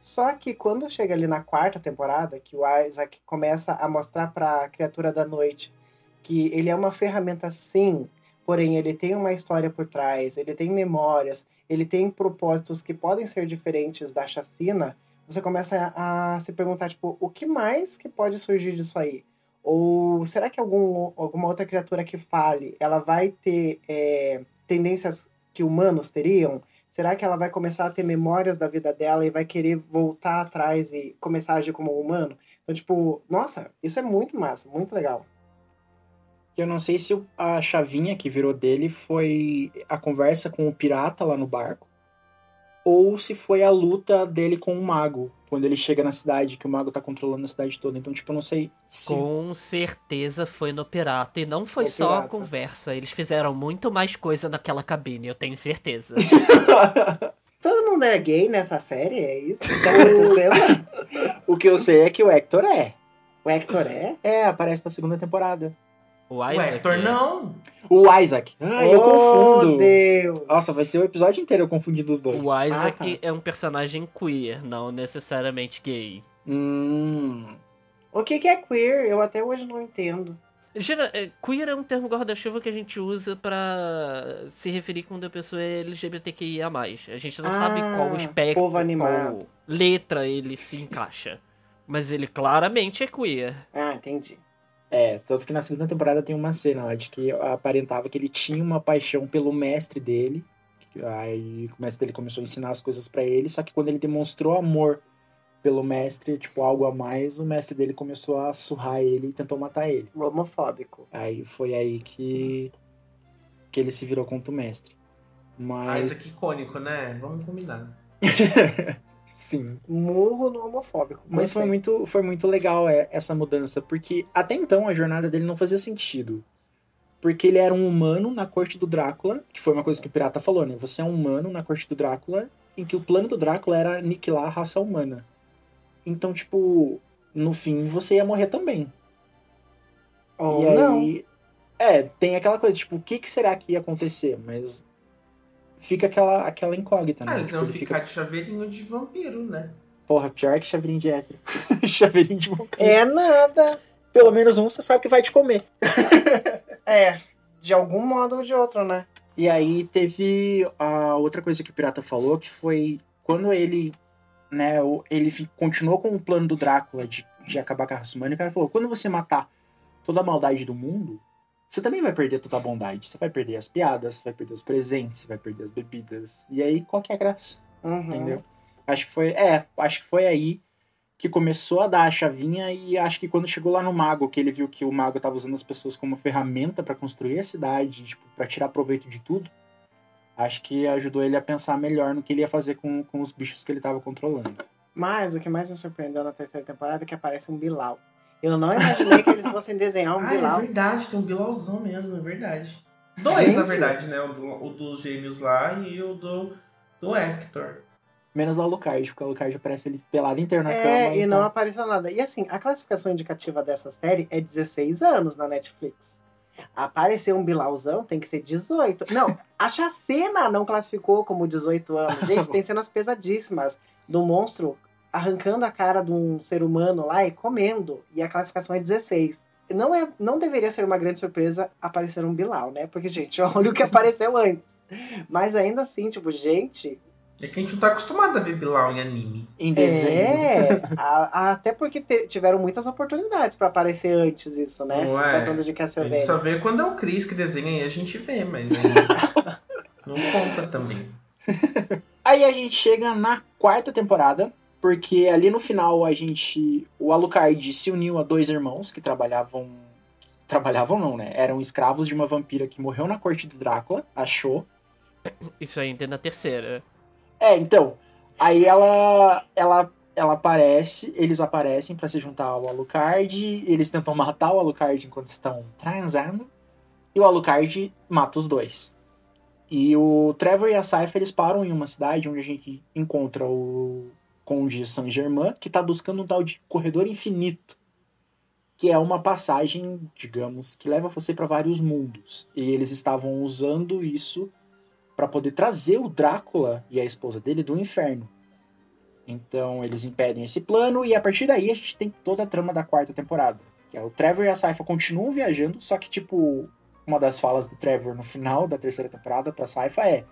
Só que quando chega ali na quarta temporada, que o Isaac começa a mostrar pra criatura da noite que ele é uma ferramenta sim, porém ele tem uma história por trás, ele tem memórias, ele tem propósitos que podem ser diferentes da chacina, você começa a, a se perguntar, tipo, o que mais que pode surgir disso aí? Ou será que algum, alguma outra criatura que fale, ela vai ter é, tendências que humanos teriam? Será que ela vai começar a ter memórias da vida dela e vai querer voltar atrás e começar a agir como um humano? Então, tipo, nossa, isso é muito massa, muito legal. Eu não sei se a chavinha que virou dele foi a conversa com o pirata lá no barco, ou se foi a luta dele com o mago, quando ele chega na cidade, que o mago tá controlando a cidade toda. Então, tipo, eu não sei se. Com certeza foi no Pirata. E não foi No só a Pirata. conversa. Eles fizeram muito mais coisa naquela cabine, eu tenho certeza. Todo mundo é gay nessa série, é isso? Tá o que eu sei é que o Hector é. o Hector é? É, aparece na segunda temporada. O O Isaac. Hector não. O Isaac. Ai, eu oh, confundo. Deus! Nossa, vai ser o episódio inteiro eu confundindo os dois. O Isaac Ah, tá. é um personagem queer, não necessariamente gay. Hum. O que, que é queer? Eu até hoje não entendo. Gera- é, queer é um termo guarda-chuva que a gente usa pra se referir quando a pessoa é LGBTQIA+. A gente não Ah, sabe qual espectro, qual letra ele se encaixa. Mas ele claramente é queer. Ah, entendi. É, tanto que na segunda temporada tem uma cena lá de que aparentava que ele tinha uma paixão pelo mestre dele. Aí o mestre dele começou a ensinar as coisas pra ele, só que quando ele demonstrou amor pelo mestre, tipo, algo a mais, o mestre dele começou a surrar ele e tentou matar ele. Homofóbico. Aí foi aí que que ele se virou contra o mestre. Ah, Mas isso aqui é icônico, né? Vamos combinar. sim, Murro no homofóbico. Mas foi muito, foi muito legal é, essa mudança, porque até então a jornada dele não fazia sentido. Porque ele era um humano na corte do Drácula, que foi uma coisa que o pirata falou, né? Você é um humano na corte do Drácula, em que o plano do Drácula era aniquilar a raça humana. Então, tipo, no fim você ia morrer também. Ou e não. aí. É, tem aquela coisa, tipo, o que, que será que ia acontecer? Mas fica aquela, aquela incógnita, né? Ah, eles Tipo, ele ficar de chaveirinho de vampiro, né? Porra, pior que chaveirinho de hétero. chaveirinho de vampiro. É nada. Pelo menos um você sabe que vai te comer. É, de algum modo ou de outro, né? E aí teve a outra coisa que o Pirata falou, que foi quando ele, né, o- ele continuou com o plano do Drácula de, de acabar com a raça humana, o cara falou, quando você matar toda a maldade do mundo, você também vai perder toda a bondade. Você vai perder as piadas, você vai perder os presentes, você vai perder as bebidas. E aí, qual que é a graça? Uhum. Entendeu? Acho que foi, é, acho que foi aí que começou a dar a chavinha e acho que quando chegou lá no mago, que ele viu que o mago tava usando as pessoas como ferramenta pra construir a cidade, tipo, para tirar proveito de tudo, acho que ajudou ele a pensar melhor no que ele ia fazer com, com os bichos que ele tava controlando. Mas o que mais me surpreendeu na terceira temporada é que aparece um Bilal. Eu não imaginei que eles fossem desenhar um ah, é Bilal. verdade, tem um Bilalzão mesmo, é verdade. Dois, Gente. na verdade, né? O, do, o dos gêmeos lá e o do, do Hector. Menos a Alucard, porque a Alucard aparece ele pelado inteiro na É, cama. e então- não apareceu nada. E assim, a classificação indicativa dessa série é 16 anos na Netflix. Aparecer um Bilalzão tem que ser 18. Não, a Chacena não classificou como 18 anos. Gente, tem cenas pesadíssimas do monstro arrancando a cara de um ser humano lá e comendo. E a classificação é 16. Não, é, não deveria ser uma grande surpresa aparecer um Bilal, né? Porque, gente, olha o que apareceu antes. Mas ainda assim, tipo, gente, É que a gente não tá acostumado a ver Bilal em anime. Em desenho. é, a- a- até porque te- tiveram muitas oportunidades pra aparecer antes isso, né? Se Ué, tratando de A gente Castlevania. só vê quando é o Chris que desenha e a gente vê, mas não conta também. Aí a gente chega na quarta temporada, porque ali no final a gente. O Alucard se uniu a dois irmãos que trabalhavam. Trabalhavam não, né? Eram escravos de uma vampira que morreu na corte do Drácula, achou. Isso ainda é na terceira. É, então. Aí ela. Ela. Ela aparece, eles aparecem pra se juntar ao Alucard, eles tentam matar o Alucard enquanto estão transando, e o Alucard mata os dois. E o Trevor e a Saifa, eles param em uma cidade onde a gente encontra o Conde Saint-Germain, que tá buscando um tal de corredor infinito. que é uma passagem, digamos, que leva você para vários mundos. E eles estavam usando isso para poder trazer o Drácula e a esposa dele do inferno. Então eles impedem esse plano e a partir daí a gente tem toda a trama da quarta temporada. Que é o Trevor e a Saifa continuam viajando, só que tipo uma das falas do Trevor no final da terceira temporada pra Saifa é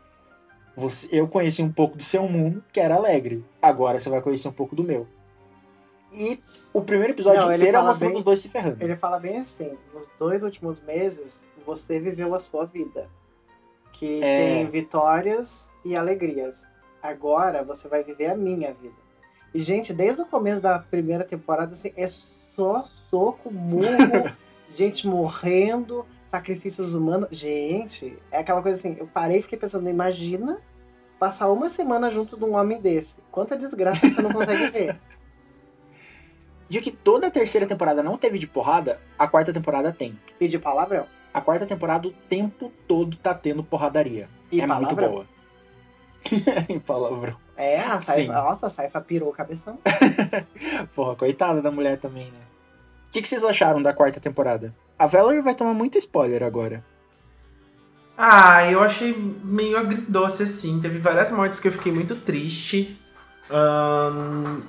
você, eu conheci um pouco do seu mundo, que era alegre. Agora você vai conhecer um pouco do meu. E o primeiro episódio Não, inteiro é mostrando bem- os dois se ferrando. Ele fala bem assim: nos dois últimos meses, você viveu a sua vida. Que É. tem vitórias e alegrias. Agora você vai viver a minha vida. E, gente, desde o começo da primeira temporada, assim, é só soco, murro, gente morrendo, sacrifícios humanos. Gente, é aquela coisa assim, eu parei e fiquei pensando, imagina passar uma semana junto de um homem desse. Quanta desgraça que você não consegue ver. E que toda a terceira temporada não teve de porrada, a quarta temporada tem. E de palavrão. A quarta temporada o tempo todo tá tendo porradaria. E é muito palavrão. boa. em palavrão. É, a. Saifa, nossa, a Saifa pirou o cabeção. Porra, coitada da mulher também, né? O que, que vocês acharam da quarta temporada? A Valerie vai tomar muito spoiler agora. Ah, eu achei meio agridoce assim. Teve várias mortes que eu fiquei muito triste. Ahn,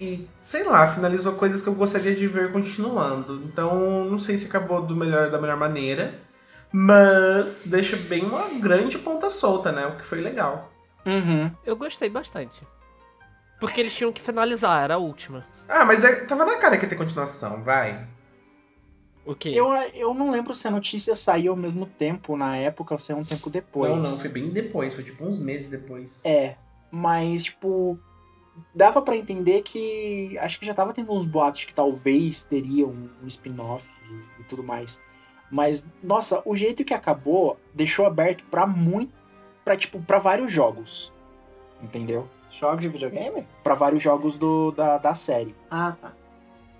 e, sei lá, finalizou coisas que eu gostaria de ver continuando. Então, não sei se acabou do melhor, da melhor maneira. Mas deixa bem uma grande ponta solta, né? O que foi legal. Uhum. Eu gostei bastante. Porque eles tinham que finalizar, era a última. Ah, mas é- tava na cara que ia ter continuação, vai. O quê? Eu, eu não lembro se a notícia saiu ao mesmo tempo na época ou se é um tempo depois. Não, não, foi bem depois, foi tipo uns meses depois. É, mas, tipo, dava pra entender que. Acho que já tava tendo uns boatos que talvez teria um, um spin-off e, e tudo mais. Mas, nossa, o jeito que acabou deixou aberto pra muito. Pra, tipo, pra vários jogos. Entendeu? Jogos de videogame? Pra vários jogos do, da, da série. Ah, tá.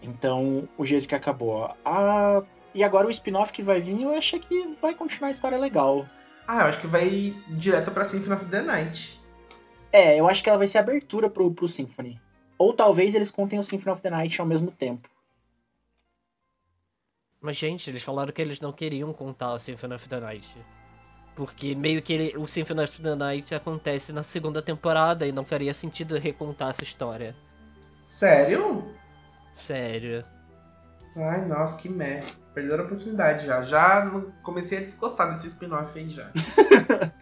Então, o jeito que acabou. Ah, e agora o spin-off que vai vir, eu achei que vai continuar a história legal. Ah, eu acho que vai direto pra Symphony of the Night. É, eu acho que ela vai ser abertura pro, pro Symphony. Ou talvez eles contem o Symphony of the Night ao mesmo tempo. Mas, gente, eles falaram que eles não queriam contar o Symphony of the Night. Porque meio que ele- o Symphony of the Night acontece na segunda temporada e não faria sentido recontar essa história. Sério? Sério. Ai, nossa, que merda. Perderam a oportunidade já. Já comecei a desgostar desse spin-off aí já.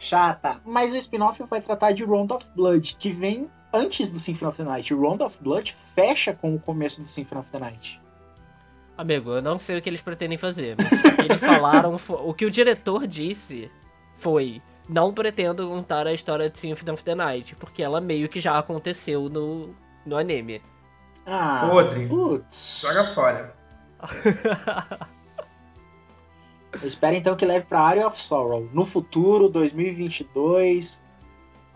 Chata. Mas o spin-off vai tratar de Round of Blood, que vem antes do Symphony of the Night. O Round of Blood fecha com o começo do Symphony of the Night. Amigo, eu não sei o que eles pretendem fazer, mas o que eles falaram, o que o diretor disse foi: não pretendo contar a história de Symphony of the Night, porque ela meio que já aconteceu no, no anime. Ah, Podre. putz. Joga fora. Eu espero então que leve pra Area of Sorrow. No futuro, 2022,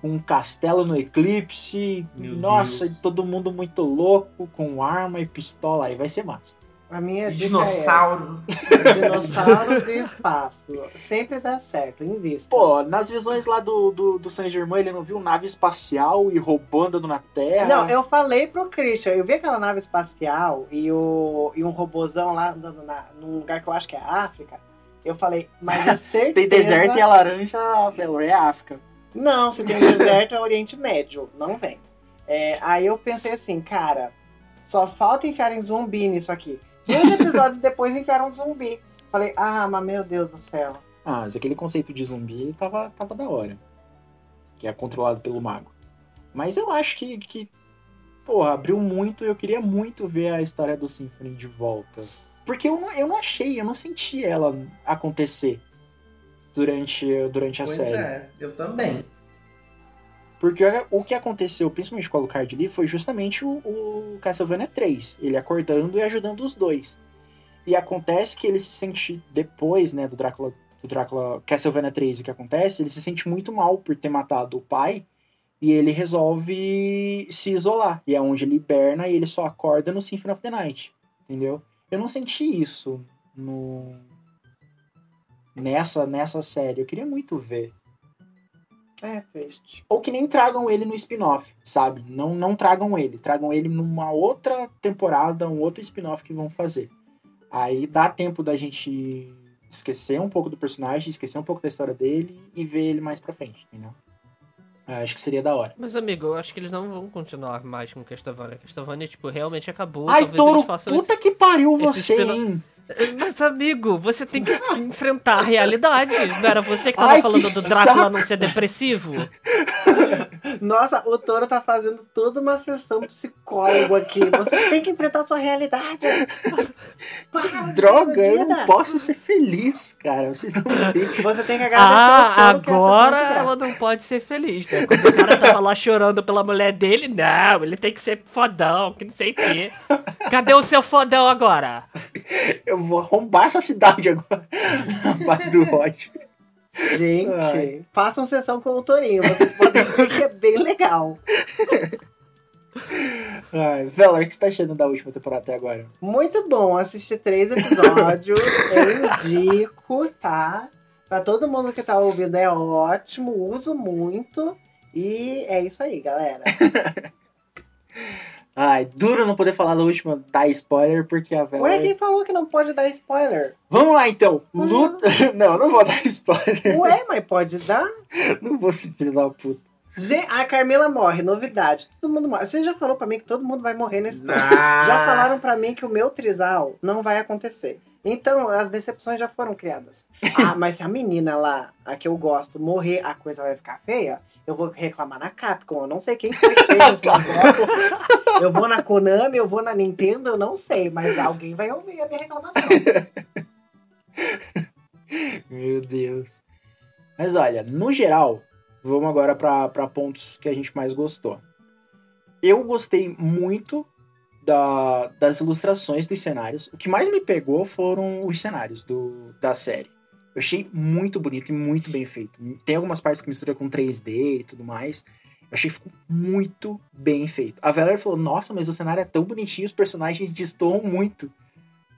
com um castelo no eclipse. Meu Nossa, Deus. e todo mundo muito louco, com arma e pistola. Aí vai ser massa. A minha dica dinossauro. é dinossauros e espaço. Sempre dá certo, invista. Pô, nas visões lá do, do, do Saint Germain, ele não viu nave espacial e robô andando na Terra. Não, eu falei pro Christian, eu vi aquela nave espacial e, o, e um robozão lá andando na, num lugar que eu acho que é África. Eu falei, mas é certeza... Tem deserto e a laranja, Valerie, é África. Não, se tem deserto é Oriente Médio, não vem. É, aí eu pensei assim, cara, só falta enfiar em zumbi nisso aqui. Dois episódios depois enfiaram um zumbi. Falei, ah, mas meu Deus do céu. Ah, mas aquele conceito de zumbi tava, tava da hora. Que é controlado pelo mago. Mas eu acho que, que porra, abriu muito. Eu queria muito ver a história do Symphony de volta. Porque eu não, eu não achei, eu não senti ela acontecer durante, durante a Pois série. é, eu também. Porque o que aconteceu, principalmente com o Alucard ali, foi justamente o, o Castlevania 3. Ele acordando e ajudando os dois. E acontece que ele se sente, depois, né, do Drácula, do Drácula Castlevania 3, o que acontece, ele se sente muito mal por ter matado o pai. E ele resolve se isolar. E é onde ele hiberna e ele só acorda no Symphony of the Night. Entendeu? Eu não senti isso no... Nessa, nessa série. Eu queria muito ver. É triste. Ou que nem tragam ele no spin-off, sabe? Não, não tragam ele. Tragam ele numa outra temporada, um outro spin-off que vão fazer. Aí dá tempo da gente esquecer um pouco do personagem, esquecer um pouco da história dele e ver ele mais pra frente, entendeu? Eu acho que seria da hora. Mas, amigo, eu acho que eles não vão continuar mais com Castlevania. Castlevania, tipo, realmente acabou. Ai, Talvez Toro, eles façam puta que pariu esse você, hein? Mas, amigo, você tem que enfrentar a realidade. Não era você que tava Ai, falando que do Drácula saco. não ser depressivo? Nossa, o Toro tá fazendo toda uma sessão psicólogo aqui. Você tem que enfrentar a sua realidade. Para Droga, eu não posso ser feliz, cara. Vocês não entendem. Você tem que agradecer Ah, ao Toro que essa agora de ela não pode ser feliz, né? Quando o cara tava lá chorando pela mulher dele, não, ele tem que ser fodão, que não sei o quê. Cadê o seu fodão agora? Eu vou arrombar essa cidade agora. Na base do ódio. Gente, Ai. façam sessão com o Torinho. Vocês podem ver que é bem legal. Ai, Velar, o que você tá achando da última temporada até agora? Muito bom assistir três episódios. eu indico, tá? Pra todo mundo que tá ouvindo é ótimo, uso muito. E é isso aí, galera. Ai, duro não poder falar da última, dar spoiler, porque a Velar... Ué, quem falou que não pode dar spoiler? Vamos lá, então. Uhum. Luta... Não, não vou dar spoiler. Ué, mas pode dar? Não vou ser filho da puta. Gente, a Carmela morre, novidade. Todo mundo morre. Você já falou pra mim que todo mundo vai morrer nesse. Ah. Já falaram pra mim que o meu trisal não vai acontecer. Então, as decepções já foram criadas. Ah, mas se a menina lá, a que eu gosto, morrer, a coisa vai ficar feia, eu vou reclamar na Capcom. Eu não sei quem foi que fez. Eu vou na Konami, eu vou na Nintendo, eu não sei, mas alguém vai ouvir a minha reclamação. Meu Deus. Mas olha, no geral, vamos agora pra pontos que a gente mais gostou. Eu gostei muito da- das ilustrações dos cenários. O que mais me pegou foram os cenários do, da série. Eu achei muito bonito e muito bem feito. Tem algumas partes que mistura com 3D e tudo mais. Eu achei que ficou muito bem feito. A Valerie falou: Nossa, mas o cenário é tão bonitinho, os personagens destoam muito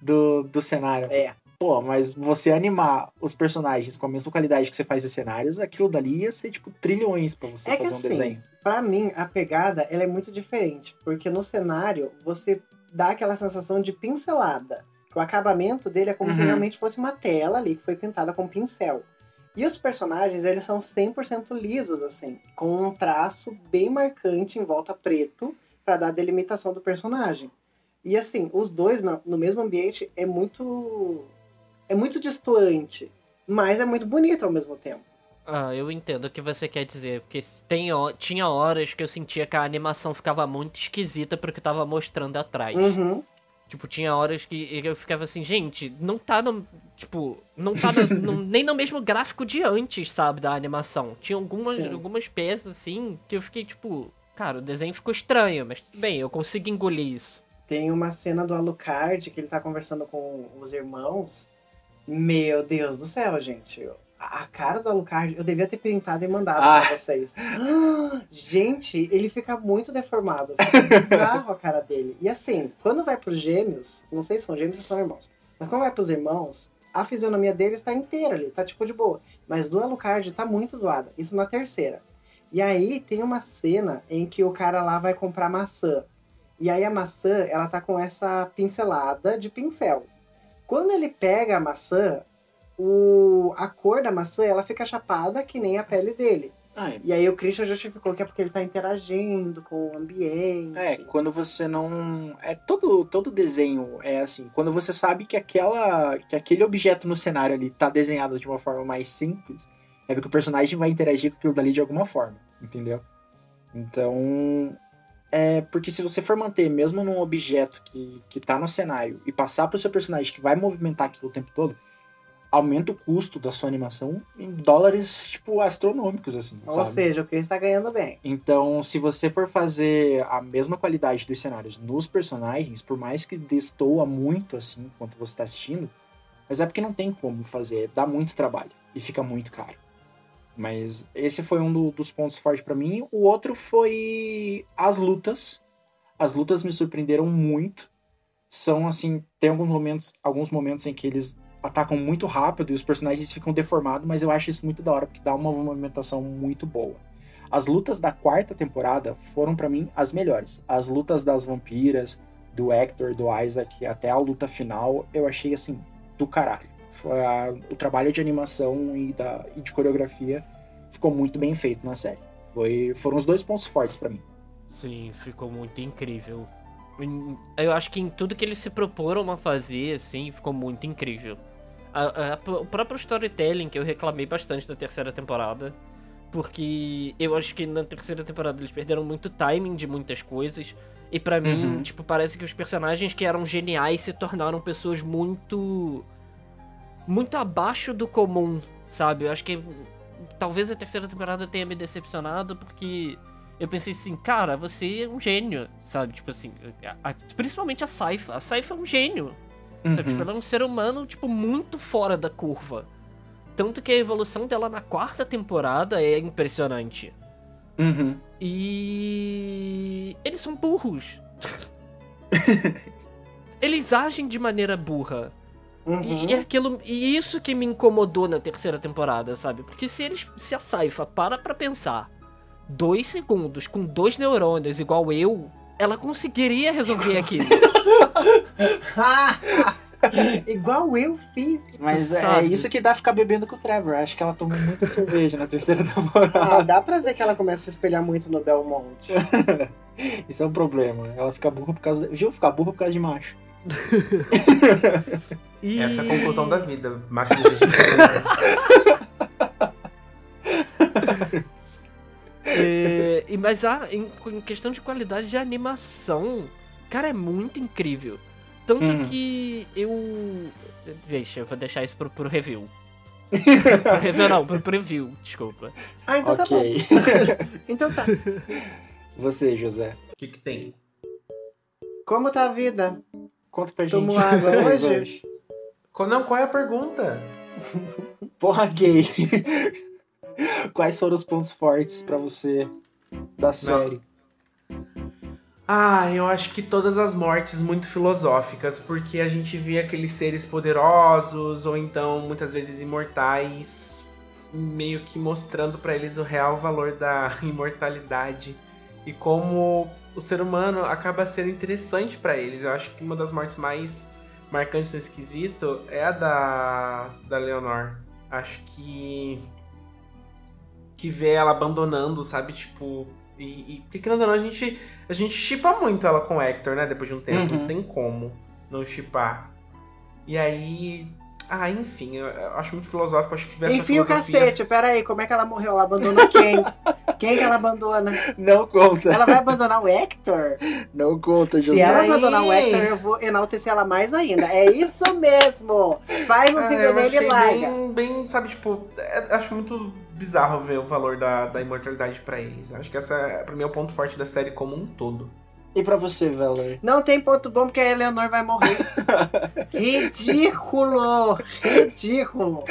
do, do cenário. É. Pô, mas você animar os personagens com a mesma qualidade que você faz os cenários, aquilo dali ia ser tipo trilhões pra você É que fazer um assim, desenho. Pra mim, a pegada ela é muito diferente, porque no cenário você dá aquela sensação de pincelada. O acabamento dele é como se Uhum. realmente fosse uma tela ali que foi pintada com pincel. E os personagens, eles são 100% lisos assim, com um traço bem marcante em volta preto pra dar a delimitação do personagem. E assim, os dois no mesmo ambiente é muito é muito distoante, mas é muito bonito ao mesmo tempo. Ah, eu entendo o que você quer dizer, porque tem, tinha horas que eu sentia que a animação ficava muito esquisita pro que tava mostrando atrás. Uhum. Tipo, tinha horas que eu ficava assim, gente, não tá no. Tipo, não tá no- no- nem no mesmo gráfico de antes, sabe, da animação. Tinha algumas, Sim. algumas peças, assim, que eu fiquei, tipo, cara, o desenho ficou estranho, mas tudo bem, eu consigo engolir isso. Tem uma cena do Alucard que ele tá conversando com os irmãos. Meu Deus do céu, gente. A cara do Alucard, eu devia ter printado e mandado Ah. pra vocês. Ah, gente, ele fica muito deformado. Fica bizarro a cara dele. E assim, quando vai pros gêmeos, não sei se são gêmeos ou são irmãos, mas quando vai pros irmãos, a fisionomia deles tá inteira ali, tá tipo de boa. Mas do Alucard tá muito zoada. Isso na terceira. E aí tem uma cena em que o cara lá vai comprar maçã. E aí a maçã, ela tá com essa pincelada de pincel. Quando ele pega a maçã, o... a cor da maçã, ela fica chapada que nem a pele dele. Ah, é- E aí o Christian justificou que é porque ele tá interagindo com o ambiente. É, quando você não. É todo, todo desenho é assim. Quando você sabe que aquela. que aquele objeto no cenário ali tá desenhado de uma forma mais simples, é porque o personagem vai interagir com aquilo dali de alguma forma, entendeu? Então. É porque se você for manter mesmo num objeto que, que tá no cenário e passar pro seu personagem que vai movimentar aquilo o tempo todo, aumenta o custo da sua animação em dólares, tipo, astronômicos, assim. Ou sabe? seja, o Christian tá ganhando bem. Então, se você for fazer a mesma qualidade dos cenários nos personagens, por mais que destoa muito assim enquanto você está assistindo, mas é porque não tem como fazer, dá muito trabalho e fica muito caro. Mas esse foi um do- dos pontos fortes pra mim. O outro foi as lutas. As lutas me surpreenderam muito. São assim, tem alguns momentos, alguns momentos em que eles atacam muito rápido e os personagens ficam deformados, mas eu acho isso muito da hora, porque dá uma movimentação muito boa. As lutas da quarta temporada foram para mim as melhores. As lutas das vampiras, do Hector, do Isaac, até a luta final, eu achei assim, do caralho. O trabalho de animação e, da, e de coreografia ficou muito bem feito na série. Foi, foram os dois pontos fortes para mim. Sim, ficou muito incrível. Eu acho que em tudo que eles se proporam a fazer, assim, ficou muito incrível. A, a, o próprio storytelling, que eu reclamei bastante da terceira temporada, porque eu acho que na terceira temporada eles perderam muito timing de muitas coisas. E para uhum. mim, tipo, parece que os personagens que eram geniais se tornaram pessoas muito. muito abaixo do comum, sabe? Eu acho que talvez a terceira temporada tenha me decepcionado porque eu pensei assim, cara, você é um gênio, sabe? Tipo assim, a, a, principalmente a Saifa. A Saifa é um gênio. Uhum. Sabe? Tipo, ela é um ser humano, tipo, muito fora da curva. Tanto que a evolução dela na quarta temporada é impressionante. Uhum. E. Eles são burros. eles agem de maneira burra. Uhum. E, e, aquilo, e isso que me incomodou na terceira temporada, sabe? Porque se eles. Se a Saifa para pra pensar dois segundos com dois neurônios igual eu, ela conseguiria resolver aquilo. Igual eu fiz. Mas é Sabe? é isso que dá ficar bebendo com o Trevor. Acho que ela tomou muita cerveja na terceira temporada. Ah, dá pra ver que ela começa a espelhar muito no Belmonte. isso é um problema. Ela fica burra por causa. De... Viu? Ficar burra por causa de macho. e... Essa é a conclusão da vida. Macho de é, e, mas a, em, em questão de qualidade de animação, cara, é muito incrível. Tanto hum. que eu. Deixa, eu vou deixar isso pro, pro review. pro review não, pro preview, desculpa. Ah, então okay. tá bom. então tá. Você, José. O que, que tem? Como tá a vida? Conta pra Tomou gente. Tomou água hoje? Não, qual é a pergunta? Porra, gay. Quais foram os pontos fortes para você da série? Ah, eu acho que todas as mortes muito filosóficas, porque a gente vê aqueles seres poderosos ou então muitas vezes imortais, meio que mostrando para eles o real valor da imortalidade e como o ser humano acaba sendo interessante para eles. Eu acho que uma das mortes mais marcantes nesse quesito é a da da Leonor. Acho que que vê ela abandonando, sabe, tipo, e, e porque querendo ou não, a gente, a gente chipa muito ela com o Hector, né? Depois de um tempo. Uhum. Não tem como não chipar. E aí. Ah, enfim, eu, eu acho muito filosófico, acho que tivesse Enfim, o cacete, pera aí, como é que ela morreu? Ela abandonou quem? quem que ela abandona? Não conta. Ela vai abandonar o Hector? Não conta, José. Se ela abandonar o Hector, eu vou enaltecer ela mais ainda. É isso mesmo! Faz um filho dele e larga. Bem, bem, sabe, tipo, é, acho muito bizarro ver o valor da, da imortalidade para eles. Acho que essa, pra mim, é o ponto forte da série como um todo. E pra você, Valor? Não tem ponto bom porque a Eleanor vai morrer. ridículo! Ridículo!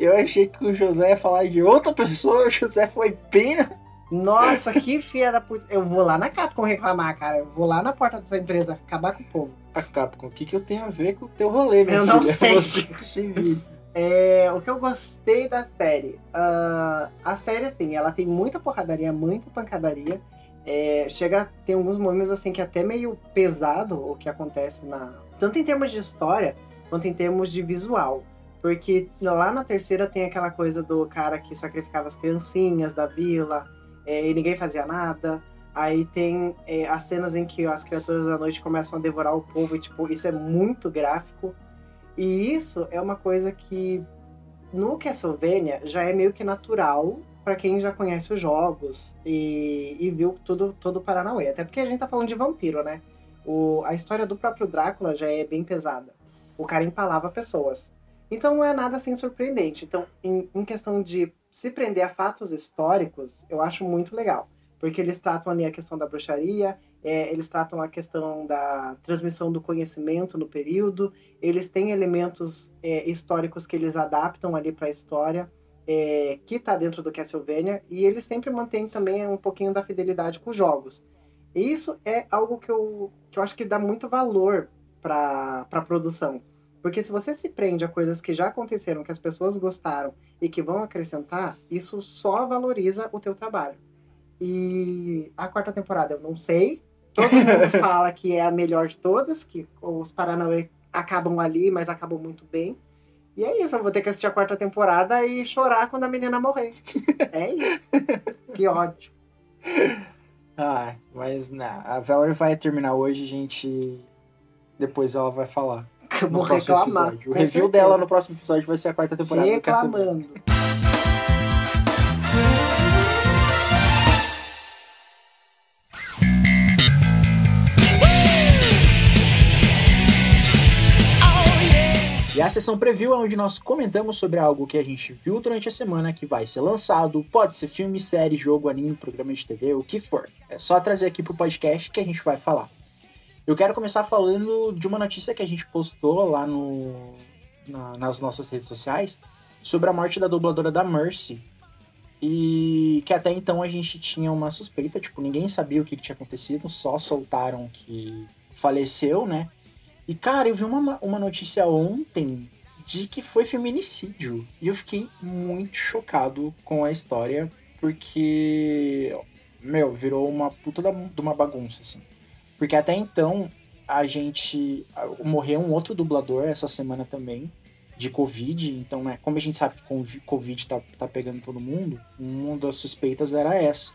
Eu achei que o José ia falar de outra pessoa, o José foi pena. Nossa, que filha da puta. Eu vou lá na Capcom reclamar, cara. Eu vou lá na porta dessa empresa acabar com o povo. A Capcom, o que, que eu tenho a ver com o teu rolê, meu Eu filho? não sei. Você se vira. É, o que eu gostei da série. Uh, a série, assim, ela tem muita porradaria, muita pancadaria. É, chega tem alguns momentos assim que é até meio pesado o que acontece na. Tanto em termos de história quanto em termos de visual. Porque lá na terceira tem aquela coisa do cara que sacrificava as criancinhas da vila é, e ninguém fazia nada. Aí tem é, as cenas em que as criaturas da noite começam a devorar o povo e, tipo, isso é muito gráfico. E isso é uma coisa que no Castlevania já é meio que natural para quem já conhece os jogos e, e, viu tudo, todo o Paranauê. Até porque a gente tá falando de vampiro, né? O, a história do próprio Drácula já é bem pesada. O cara empalava pessoas. Então não é nada assim surpreendente. Então, em, em questão de se prender a fatos históricos, eu acho muito legal. Porque eles tratam ali a questão da bruxaria, é, eles tratam a questão da transmissão do conhecimento no período, eles têm elementos é, históricos que eles adaptam ali para a história, é, que está dentro do Castlevania, e eles sempre mantêm também um pouquinho da fidelidade com os jogos. E isso é algo que eu, que eu acho que dá muito valor para a produção. Porque se você se prende a coisas que já aconteceram, que as pessoas gostaram e que vão acrescentar, isso só valoriza o teu trabalho. E a quarta temporada eu não sei. Todo mundo fala que é a melhor de todas, que os Paranauê acabam ali, mas acabam muito bem. E é isso, eu vou ter que assistir a quarta temporada e chorar quando a menina morrer. É isso. Que ódio. Ah, mas não, a Valerie vai terminar hoje, gente. Depois ela vai falar. Eu vou reclamar. episódio. O review dela no próximo episódio vai ser a quarta temporada do Castlevania. E a sessão preview é onde nós comentamos sobre algo que a gente viu durante a semana que vai ser lançado. Pode ser filme, série, jogo, anime, programa de TV, o que for. É só trazer aqui pro podcast que a gente vai falar. Eu quero começar falando de uma notícia que a gente postou lá no, na- nas nossas redes sociais sobre a morte da dubladora da Mercy. E que até então a gente tinha uma suspeita, tipo, ninguém sabia o que, que tinha acontecido, só soltaram que faleceu, né? E, cara, eu vi uma, uma notícia ontem de que foi feminicídio. E eu fiquei muito chocado com a história, porque, meu, virou uma puta da- de uma bagunça, assim. Porque até então, a gente. Morreu um outro dublador essa semana também, de Covid. Então, né, como a gente sabe que Covid tá, tá pegando todo mundo, uma das suspeitas era essa.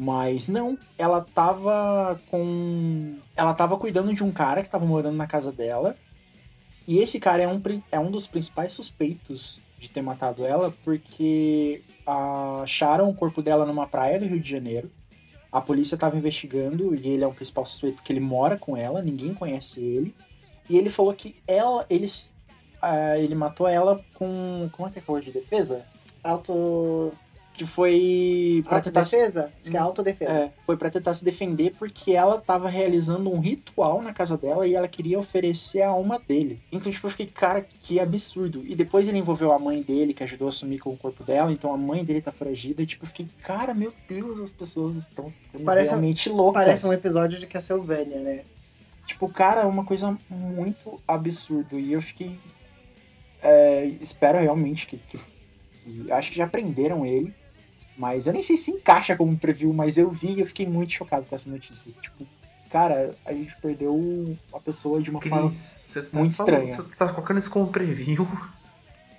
Mas não, ela tava com. Ela tava cuidando de um cara que tava morando na casa dela. E esse cara é um, é um dos principais suspeitos de ter matado ela, porque acharam o corpo dela numa praia do Rio de Janeiro. A polícia tava investigando e ele é o principal suspeito porque ele mora com ela, ninguém conhece ele. E ele falou que ela, eles, ah, ele matou ela com. Como é que é a de defesa? Auto... Foi pra tentar se Autodefesa? Acho que é autodefesa. é, foi pra tentar se defender porque ela tava realizando um ritual na casa dela e ela queria oferecer a alma dele. Então, tipo, eu fiquei, cara, que absurdo. E depois ele envolveu a mãe dele, que ajudou a sumir com o corpo dela, então a mãe dele tá foragida. E, tipo, eu fiquei, cara, meu Deus, as pessoas estão Parece- realmente loucas. Parece um episódio de Castlevania, né? Tipo, cara, é uma coisa muito absurdo. E eu fiquei. é, espero realmente que, que- que- Acho que já prenderam ele. Mas eu nem sei se encaixa como preview, mas eu vi e eu fiquei muito chocado com essa notícia. Tipo, cara, a gente perdeu uma pessoa de uma forma. Cris, tá muito falando- estranha. Você tá colocando isso como preview?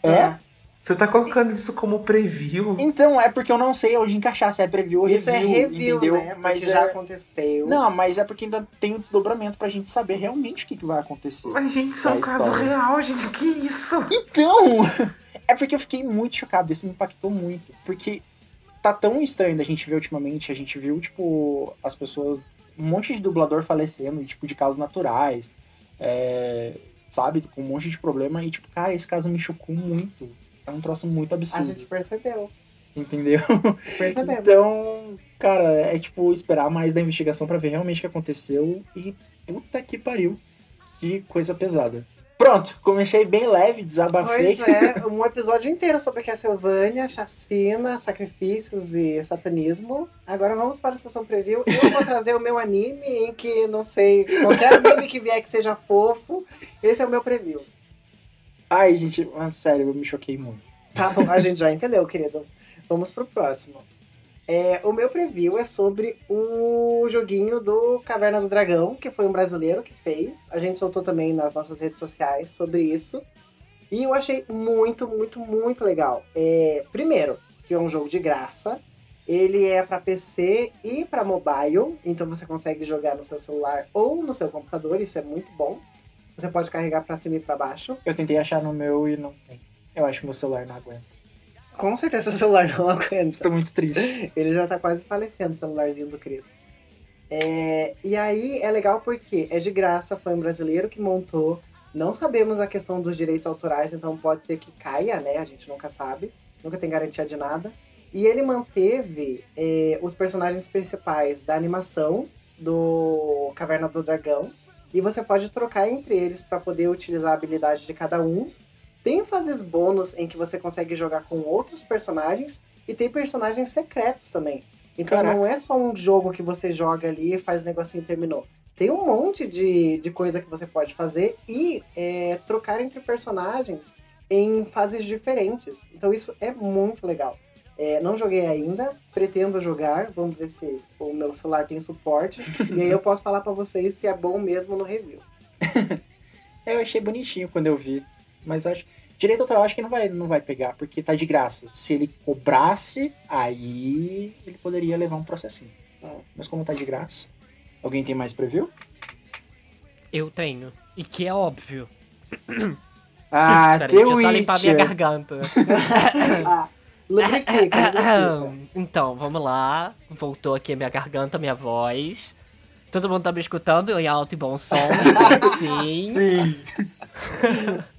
É? Você tá colocando isso como preview? Então, é porque eu não sei onde encaixar, se é preview ou Isso review, é review, entendeu? né? Mas Porque já é... aconteceu. Não, mas é porque ainda tem um desdobramento pra gente saber realmente o que, que vai acontecer. Mas, gente, isso é um caso real, gente. Que isso? Então, é porque eu fiquei muito chocado, isso me impactou muito. Porque tá tão estranho da gente ver ultimamente, a gente viu, tipo, as pessoas, um monte de dublador falecendo, tipo, de casos naturais, é, sabe, com um monte de problema, e tipo, cara, esse caso me chocou muito. É um troço muito A absurdo, gente percebeu. entendeu? Percebemos. Então, cara, é tipo, esperar mais da investigação pra ver realmente o que aconteceu, e puta que pariu, que coisa pesada. Pronto, comecei bem leve, desabafei. Pois é, um episódio inteiro sobre Castlevania, chacina, sacrifícios e satanismo. Agora vamos para a sessão preview. Eu vou trazer o meu anime em que, não sei, qualquer anime que vier que seja fofo, esse é o meu preview. Ai, gente, mano, sério, eu me choquei muito. Tá bom, a gente já entendeu, querido. Vamos pro próximo. É, o meu preview é sobre o joguinho do Caverna do Dragão, que foi um brasileiro que fez. A gente soltou também nas nossas redes sociais sobre isso. E eu achei muito, muito, muito legal. É, primeiro, que é um jogo de graça. Ele é para PC e para mobile, então você consegue jogar no seu celular ou no seu computador, isso é muito bom. Você pode carregar para cima e para baixo. Eu tentei achar no meu e não tem. Eu acho que meu celular não aguenta. Com certeza o celular não aguenta. Estou muito triste. Ele já tá quase falecendo, o celularzinho do Chris. É, e aí é legal porque é de graça, foi um brasileiro que montou. Não sabemos a questão dos direitos autorais, então pode ser que caia, né? A gente nunca sabe. Nunca tem garantia de nada. E ele manteve é, os personagens principais da animação do Caverna do Dragão. E você pode trocar entre eles para poder utilizar a habilidade de cada um. Tem fases bônus em que você consegue jogar com outros personagens. E tem personagens secretos também. Então Caraca. não é só um jogo que você joga ali e faz o negocinho e terminou. Tem um monte de, de coisa que você pode fazer e é, trocar entre personagens em fases diferentes. Então isso é muito legal. É, não joguei ainda, pretendo jogar. Vamos ver se o meu celular tem suporte. e aí eu posso falar pra vocês se é bom mesmo no review. É, eu achei bonitinho quando eu vi. Mas acho. Direito autoral acho que não vai, não vai pegar, porque tá de graça. Se ele cobrasse, aí ele poderia levar um processinho. Mas como tá de graça. Alguém tem mais preview? Eu tenho. E que é óbvio. Ah, Pera, The só limpar minha garganta. ah, lubrifica, lubrifica. então, vamos lá. Voltou aqui a minha garganta, minha voz. Todo mundo tá me escutando em alto e bom som. Sim. Sim.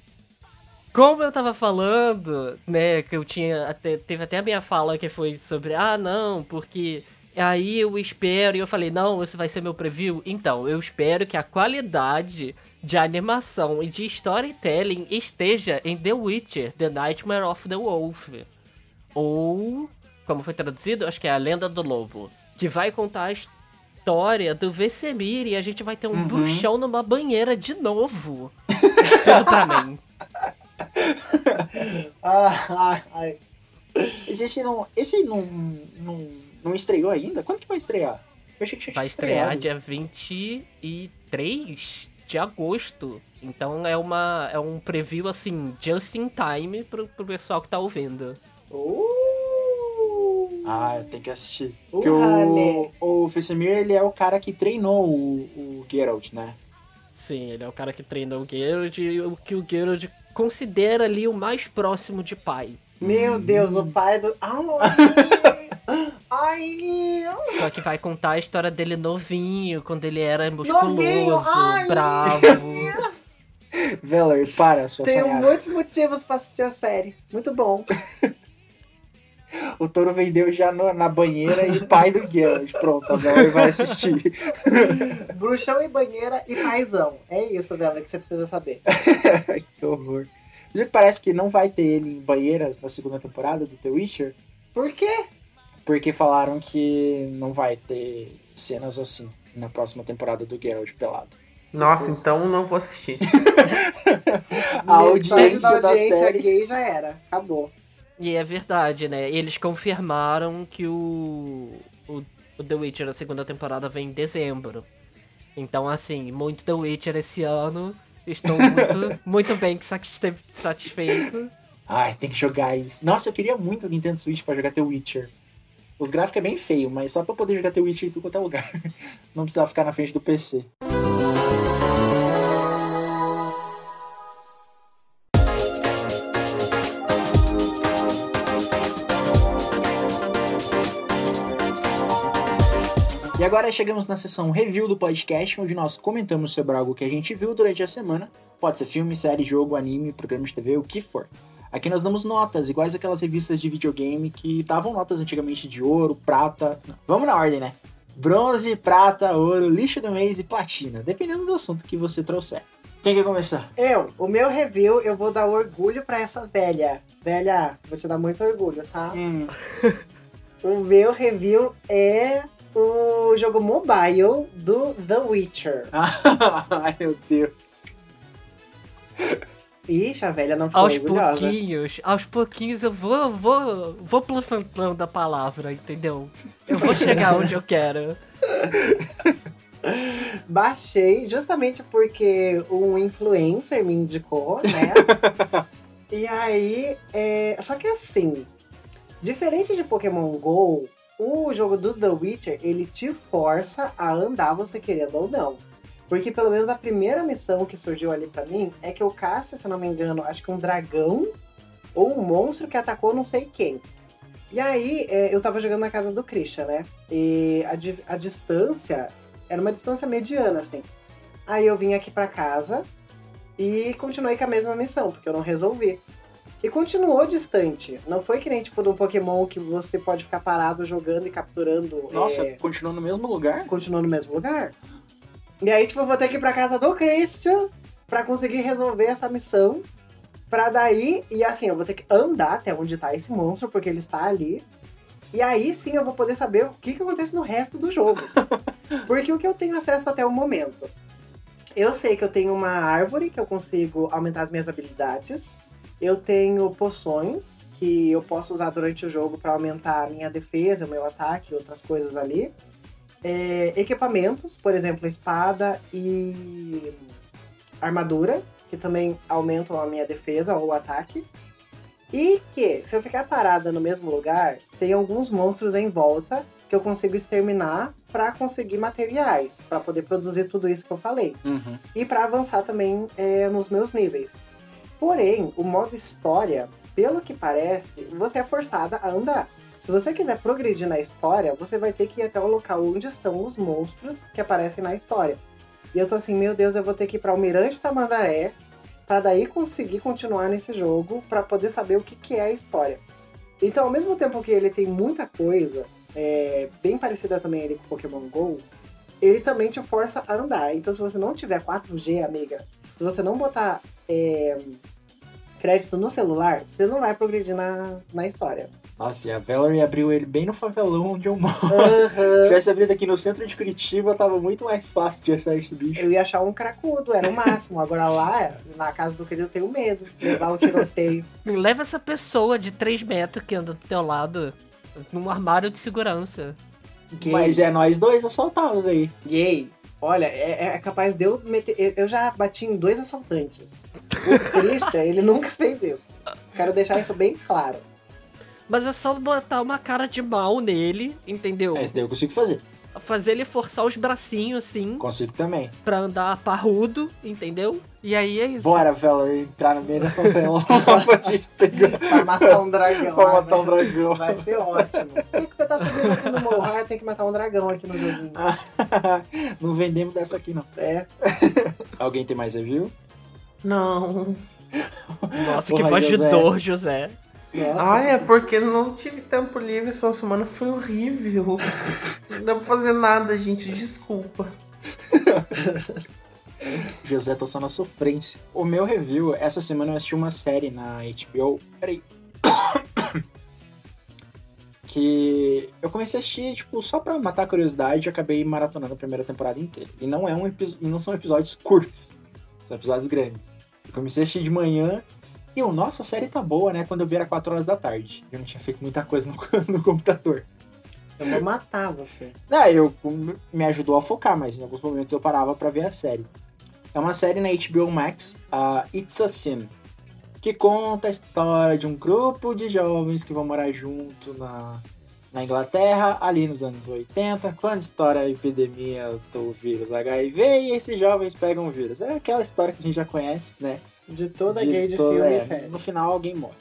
Como eu tava falando, né, que eu tinha até, teve até a minha fala que foi sobre, ah, não, porque aí eu espero, e eu falei, não, esse vai ser meu preview. Então, eu espero que a qualidade de animação e de storytelling esteja em The Witcher, The Nightmare of the Wolf. Ou, como foi traduzido, acho que é A Lenda do Lobo, que vai contar a história do Vesemir e a gente vai ter um Uhum. bruxão numa banheira de novo. Tudo pra mim. Ah, ai, ai. Mas esse não. Esse não, não, não estreou ainda? Quando que vai estrear? Eu achei que tinha Vai estrear dia 23 de agosto. Então é uma é um preview assim, just in time pro, pro pessoal que tá ouvindo. Uh, Ah, eu tenho que assistir. Uh, Porque o, Hane. o Vesemir, ele é o cara que treinou o, o Geralt, né? Sim, ele é o cara que treinou o Geralt e o que o Geralt considera ali o mais próximo de pai. Meu Deus, o pai do. Ai! Ai! Só que vai contar a história dele novinho, quando ele era Novinho, musculoso, ai. bravo. Veller, para, sua Tenho sonhada. muitos motivos pra assistir a série. Muito bom. O touro vendeu já no- na banheira e pai do Geralt. Pronto, a vai assistir. Bruxão e banheira e paizão. É isso, Vela, que você precisa saber. que horror. Mas o que parece que não vai ter ele em banheiras na segunda temporada do The Witcher, Por quê? porque falaram que não vai ter cenas assim na próxima temporada do Geralt pelado. Nossa, então não vou assistir. A audiência da audiência série- gay já era. Acabou. E é verdade, né? Eles confirmaram que o, o, o The Witcher, a segunda temporada, vem em dezembro. Então, assim, muito The Witcher esse ano. Estou muito, muito bem satisfe- satisfeito. Ai, tem que jogar isso. Nossa, eu queria muito o Nintendo Switch pra jogar The Witcher. Os gráficos é bem feio, mas só pra poder jogar The Witcher em tudo quanto é lugar. Não precisava ficar na frente do PC. E agora chegamos na sessão review do podcast, onde nós comentamos sobre algo que a gente viu durante a semana. Pode ser filme, série, jogo, anime, programa de TV, o que for. Aqui nós damos notas, iguais aquelas revistas de videogame que davam notas antigamente de ouro, prata. Não, vamos na ordem, né? Bronze, prata, ouro, lixo do mês e platina, dependendo do assunto que você trouxer. Quem quer começar? Eu, o meu review, eu vou dar orgulho pra essa velha. Velha, vou te dar muito orgulho, tá? O meu review é o jogo mobile do The Witcher. Ai, meu Deus. Ixi, a velha não ficou Aos orgulhosa. pouquinhos, aos pouquinhos eu vou, vou, vou plantando a palavra, entendeu? Eu vou chegar onde eu quero. Baixei justamente porque um influencer me indicou, né? e aí, é... só que assim, diferente de Pokémon GO, o jogo do The Witcher, ele te força a andar você querendo ou não. Porque pelo menos a primeira missão que surgiu ali pra mim é que eu caça, se eu não me engano, acho que um dragão ou um monstro que atacou não sei quem. E aí, é, eu tava jogando na casa do Christian, né? E a, a distância era uma distância mediana, assim. Aí eu vim aqui pra casa e continuei com a mesma missão, porque eu não resolvi. E continuou distante. Não foi que nem tipo do Pokémon que você pode ficar parado jogando e capturando. Nossa, é, continuou no mesmo lugar? continuou no mesmo lugar. E aí, tipo, eu vou ter que ir pra casa do Christian pra conseguir resolver essa missão. Pra daí, e assim, eu vou ter que andar até onde tá esse monstro, porque ele está ali. E aí sim eu vou poder saber o que, que acontece no resto do jogo. Porque o que eu tenho acesso até o momento? Eu sei que eu tenho uma árvore que eu consigo aumentar as minhas habilidades. Eu tenho poções que eu posso usar durante o jogo para aumentar a minha defesa, meu ataque, outras coisas ali. É, equipamentos, por exemplo, espada e armadura, que também aumentam a minha defesa ou ataque. E que, se eu ficar parada no mesmo lugar, tem alguns monstros em volta que eu consigo exterminar para conseguir materiais, para poder produzir tudo isso que eu falei. Uhum. E para avançar também é, nos meus níveis. Porém, o modo história, pelo que parece, você é forçada a andar. Se você quiser progredir na história, você vai ter que ir até o local onde estão os monstros que aparecem na história. E eu tô assim, meu Deus, eu vou ter que ir pra Almirante Tamandaré para daí conseguir continuar nesse jogo para poder saber o que, que é a história. Então, ao mesmo tempo que ele tem muita coisa, é, bem parecida também ali com Pokémon GO, ele também te força a andar. Então, se você não tiver 4G, amiga, se você não botar é, crédito no celular, você não vai progredir na, na história. Nossa, e a Valerie abriu ele bem no favelão onde eu moro. Se Aham. tivesse abrido aqui no centro de Curitiba, tava muito mais fácil de achar esse bicho. Eu ia achar um cracudo, era o máximo. Agora lá, na casa do querido, eu tenho medo de levar o tiroteio. Leva essa pessoa de 3 metros que anda do teu lado num armário de segurança. Gay. Mas é nós dois assaltados aí. Gay. Olha, é, é capaz de eu meter. eu- Eu já bati em dois assaltantes. O Christian, ele nunca fez isso. Quero deixar isso bem claro. Mas é só botar uma cara de mal nele, entendeu? É, isso daí eu consigo fazer. Fazer ele forçar os bracinhos assim, Consigo também. pra andar parrudo, entendeu? E aí é isso. Bora, Valerie, entrar no meio da favela pra gente pegar. Pra matar um dragão. Pra Ah, matar um vai- dragão. Vai ser ótimo. Por que, que você tá subindo aqui no morro? Ah, tem que matar um dragão aqui no joguinho. não vendemos dessa aqui, não. É. Alguém tem mais review? Não. Nossa, que Porra, voz de José. dor, José. Nossa. Ah, é porque não tive tempo livre, essa semana foi horrível. Não dá pra fazer nada, gente, desculpa. José tá só na sofrência. O meu review, essa semana eu assisti uma série na HBO. Peraí. que eu comecei a assistir, tipo, só pra matar a curiosidade e acabei maratonando a primeira temporada inteira. E não, é um e não são episódios curtos, são episódios grandes. Eu comecei a assistir de manhã e eu, nossa, a série tá boa, né? Quando eu vi era 4 horas da tarde. Eu não tinha feito muita coisa no, no computador. Eu vou matar você. Ah, eu me ajudou a focar, mas em alguns momentos eu parava pra ver a série. É uma série na HBO Max, a It's a Sin, que conta a história de um grupo de jovens que vão morar junto na, na Inglaterra, ali nos anos 80, quando estoura a epidemia do vírus HIV e esses jovens pegam o vírus. É aquela história que a gente já conhece, né? De toda de gay de toda- filme é, e. No final alguém morre.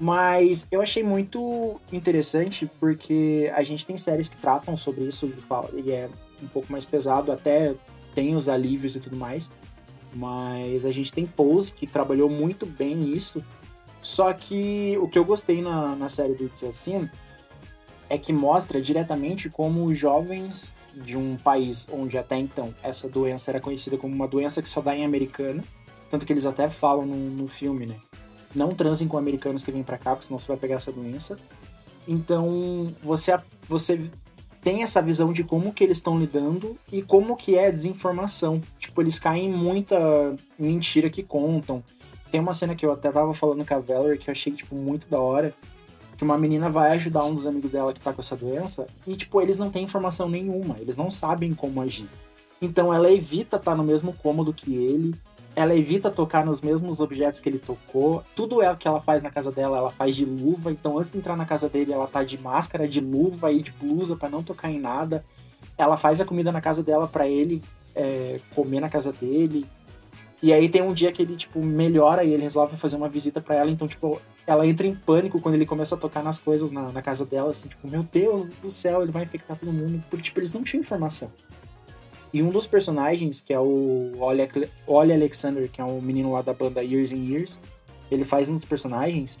Mas eu achei muito interessante porque a gente tem séries que tratam sobre isso e e é um pouco mais pesado, até tem os alívios e tudo mais. Mas a gente tem Pose, que trabalhou muito bem isso. Só que o que eu gostei na, na série do It's Assim é que mostra diretamente como os jovens de um país onde até então essa doença era conhecida como uma doença que só dá em americano. Tanto que eles até falam no, no filme, né? Não transem com americanos que vêm pra cá, porque senão você vai pegar essa doença. Então, você, você tem essa visão de como que eles estão lidando e como que é a desinformação. Tipo, eles caem em muita mentira que contam. Tem uma cena que eu até tava falando com a Valerie que eu achei, tipo, muito da hora. Que uma menina vai ajudar um dos amigos dela que tá com essa doença e, tipo, eles não têm informação nenhuma. Eles não sabem como agir. Então ela evita estar no mesmo cômodo que ele. Ela evita tocar nos mesmos objetos que ele tocou. Tudo é o que ela faz na casa dela, ela faz de luva. Então, antes de entrar na casa dele, ela tá de máscara, de luva e de blusa pra não tocar em nada. Ela faz a comida na casa dela pra ele é, comer na casa dele. E aí tem um dia que ele, tipo, melhora e ele resolve fazer uma visita pra ela. Então, tipo, ela entra em pânico quando ele começa a tocar nas coisas na, na casa dela. Assim, tipo, meu Deus do céu, ele vai infectar todo mundo. Porque, tipo, eles não tinham informação. E um dos personagens, que é o Ollie Alexander, que é o menino lá da banda Years and Years, ele faz um dos personagens.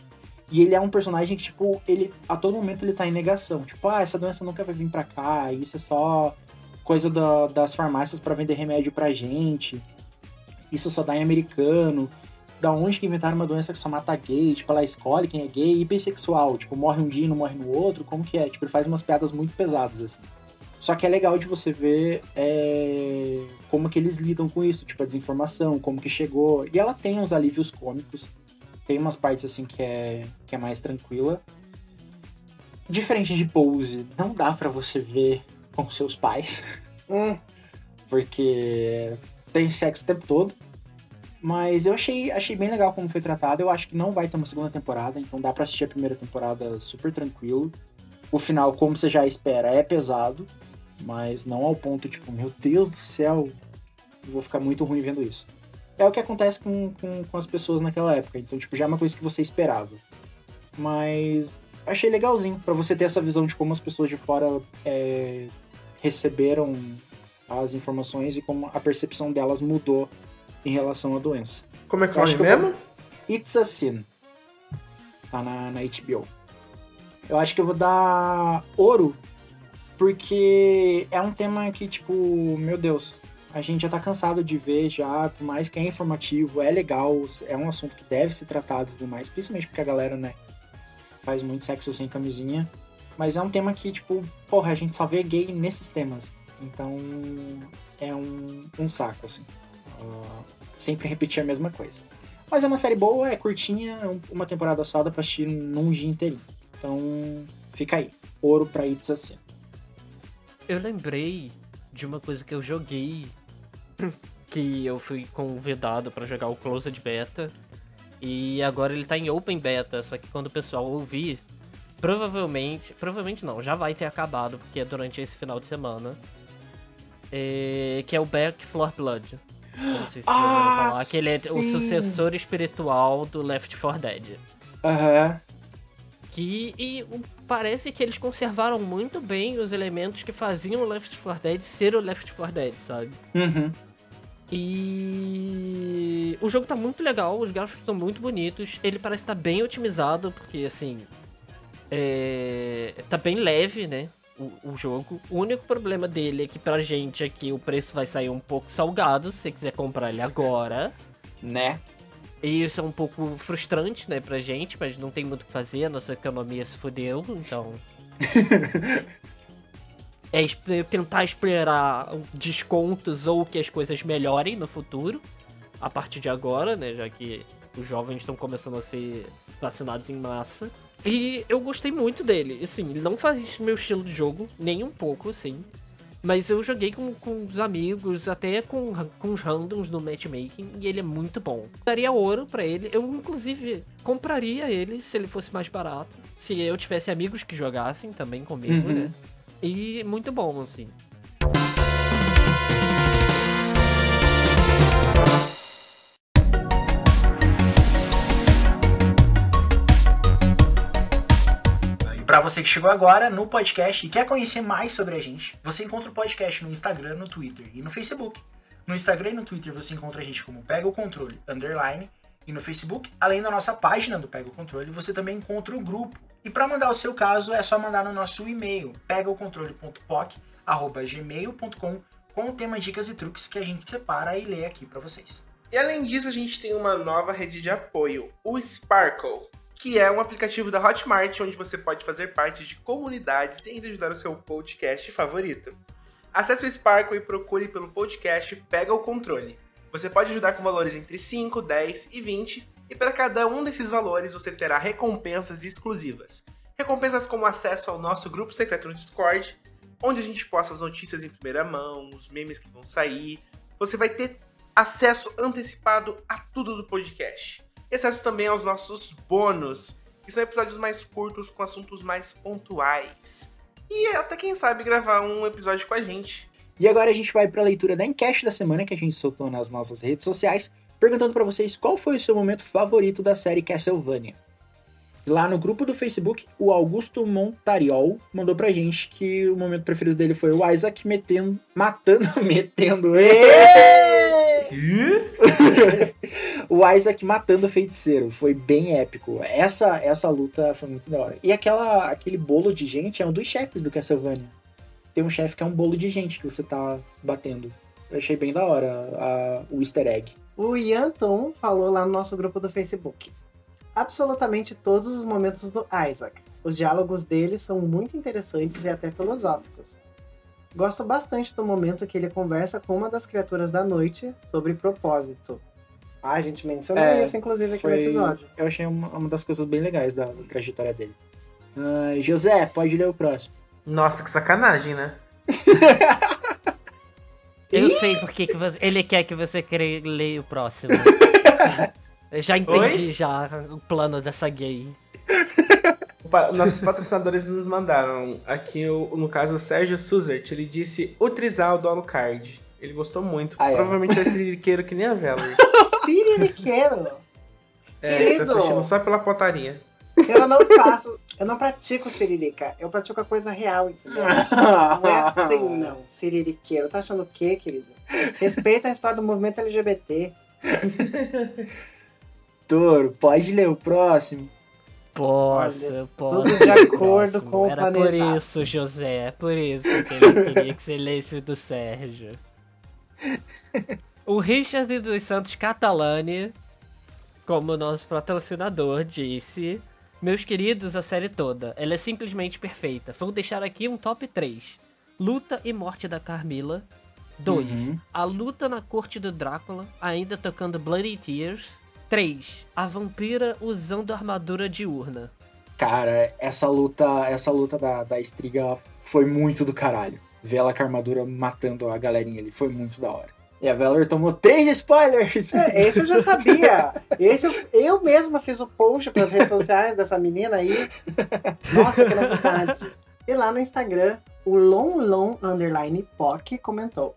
E ele é um personagem que, tipo, ele a todo momento ele tá em negação. Tipo, ah, essa doença nunca vai vir pra cá, isso é só coisa da- das farmácias pra vender remédio pra gente. Isso só dá em americano. da onde que inventaram uma doença que só mata gay, tipo, ela escolhe quem é gay e bissexual, tipo, morre um dia e não morre no outro, como que é? Tipo, ele faz umas piadas muito pesadas, assim. Só que é legal de você ver é, como que eles lidam com isso, tipo, a desinformação, como que chegou. E ela tem uns alívios cômicos, tem umas partes, assim, que é, que é mais tranquila. Diferente de Pose, não dá para você ver com seus pais. Hum, porque tem sexo o tempo todo. Mas eu achei, achei bem legal como foi tratado. Eu acho que não vai ter uma segunda temporada, então dá pra assistir a primeira temporada super tranquilo. O final, como você já espera, é pesado, mas não ao ponto, tipo, meu Deus do céu, vou ficar muito ruim vendo isso. É o que acontece com, com, com as pessoas naquela época, então, tipo, já é uma coisa que você esperava. Mas achei legalzinho pra você ter essa visão de como as pessoas de fora é, receberam as informações e como a percepção delas mudou em relação à doença. Como é que é Eu o mesmo? It's a Sin. Tá na, na HBO. Eu acho que eu vou dar ouro, porque é um tema que, tipo, meu Deus, a gente já tá cansado de ver já, por mais que é informativo, é legal, é um assunto que deve ser tratado e tudo mais, principalmente porque a galera, né, faz muito sexo sem camisinha. Mas é um tema que, tipo, porra, a gente só vê gay nesses temas. Então, é um, um saco, assim. Ah, sempre repetir a mesma coisa. Mas é uma série boa, é curtinha, é um- uma temporada só, dá pra assistir num dia inteirinho. Então, fica aí. Ouro pra It's assim. Eu lembrei de uma coisa que eu joguei, que eu fui convidado pra jogar o Closed Beta, e agora ele tá em Open Beta, só que quando o pessoal ouvir, provavelmente, provavelmente não, já vai ter acabado, porque é durante esse final de semana, é, que é o Back Floor Blood. Não sei se Ah, falar, que ele é o sucessor espiritual do Left 4 Dead. Aham. Que e parece que eles conservaram muito bem os elementos que faziam o Left 4 Dead ser o Left 4 Dead, sabe? Uhum. E o jogo tá muito legal, os gráficos estão muito bonitos, ele parece estar bem otimizado, porque assim. É... Tá bem leve, né? O, o jogo. O único problema dele é que pra gente aqui o preço vai sair um pouco salgado se você quiser comprar ele agora. Né? E isso é um pouco frustrante, né, pra gente, mas não tem muito o que fazer, a nossa economia se fodeu, então. é tentar esperar descontos ou que as coisas melhorem no futuro, a partir de agora, né, já que os jovens estão começando a ser vacinados em massa. E eu gostei muito dele, assim, ele não faz meu estilo de jogo, nem um pouco, assim. Mas eu joguei com, com os amigos, até com, com os randoms no matchmaking, e ele é muito bom. Daria ouro pra ele. Eu, inclusive, compraria ele se ele fosse mais barato. Se eu tivesse amigos que jogassem também comigo, Uhum. né? E muito bom, assim. Você que chegou agora no podcast e quer conhecer mais sobre a gente, você encontra o podcast no Instagram, no Twitter e no Facebook. No Instagram e no Twitter você encontra a gente como Pega o Controle Underline. E no Facebook, além da nossa página do Pega o Controle, você também encontra o grupo. E para mandar o seu caso, é só mandar no nosso e-mail, pegaocontrole.poc.gmail.com com o tema dicas e truques que a gente separa e lê aqui para vocês. E além disso, a gente tem uma nova rede de apoio, o Sparkle, que é um aplicativo da Hotmart onde você pode fazer parte de comunidades e ainda ajudar o seu podcast favorito. Acesse o Sparkle e procure pelo podcast Pega o Controle. Você pode ajudar com valores entre 5, 10 e 20, e para cada um desses valores você terá recompensas exclusivas. Recompensas como acesso ao nosso grupo secreto no Discord, onde a gente posta as notícias em primeira mão, os memes que vão sair. Você vai ter acesso antecipado a tudo do podcast. E acesso também aos nossos bônus, que são episódios mais curtos com assuntos mais pontuais. E até quem sabe gravar um episódio com a gente. E agora a gente vai para a leitura da enquete da semana que a gente soltou nas nossas redes sociais, perguntando para vocês qual foi o seu momento favorito da série Castlevania. Lá no grupo do Facebook, o Augusto Montariol mandou pra gente que o momento preferido dele foi o Isaac metendo, matando, metendo, o Isaac matando o feiticeiro. Foi bem épico. Essa essa luta foi muito da hora. E aquela aquele bolo de gente é um dos chefes do Castlevania. Tem um chefe que é um bolo de gente que você tá batendo. Eu achei bem da hora a- o easter egg. O Ian Tom falou lá no nosso grupo do Facebook. Absolutamente todos os momentos do Isaac. Os diálogos dele são muito interessantes e até filosóficos. Gosto bastante do momento que ele conversa com uma das criaturas da noite sobre propósito. Ah, a gente mencionou É, isso, inclusive, aqui foi- no episódio. Eu achei uma, uma das coisas bem legais da trajetória dele. Ah, José, pode ler o próximo. Nossa, que sacanagem, né? Eu sei por que que você- ele quer que você leia o próximo. Eu já entendi já o plano dessa gay. Nossos patrocinadores nos mandaram. Aqui, no caso, o Sérgio Suzert, ele disse o Trizal do Alucard. Ele gostou muito. Ah, é? Provavelmente é siririqueiro que nem a Vela. Siririqueiro! É, Querido. tá assistindo só pela potaria. Eu não faço, eu não pratico siririca. Eu pratico a coisa real, entendeu? Não é assim, não. Siririqueiro. Tá achando o quê, querido? Respeita a história do movimento LGBT. Toro, pode ler o próximo. Posso, posso. tudo de acordo com o Era por planejado. isso, José. É por isso que ele queria que você lesse do Sérgio. O Richard dos Santos Catalani, como nosso patrocinador, disse: Meus queridos, a série toda, ela é simplesmente perfeita. Vou deixar aqui um top 3. Luta e morte da Carmila. 2. Uhum. A luta na corte do Drácula, ainda tocando Bloody Tears. 3. A vampira usando armadura diurna. Cara, essa luta, essa luta da, da Estriga foi muito do caralho. Ver ela com a armadura matando a galerinha ali, foi muito da hora. E a Valor tomou três spoilers! É, esse eu já sabia. Esse eu, eu mesma fiz o post pras redes sociais dessa menina aí. Nossa, que novidade. E lá no Instagram, o Long Long Underline Pock comentou.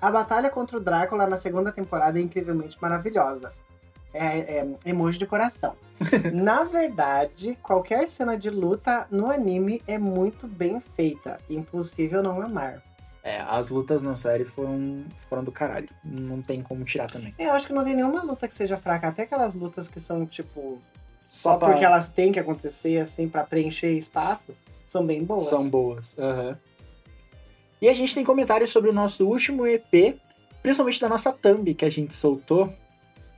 A batalha contra o Drácula na segunda temporada é incrivelmente maravilhosa. É, é emoji de coração. Na verdade, qualquer cena de luta no anime é muito bem feita. Impossível não amar. É, as lutas na série foram, foram do caralho. Não tem como tirar também. Eu acho que não tem nenhuma luta que seja fraca. Até aquelas lutas que são, tipo, só, Só pra- porque elas têm que acontecer, assim, pra preencher espaço, são bem boas. São boas. aham. E a gente tem comentários sobre o nosso último EP, principalmente da nossa thumb que a gente soltou,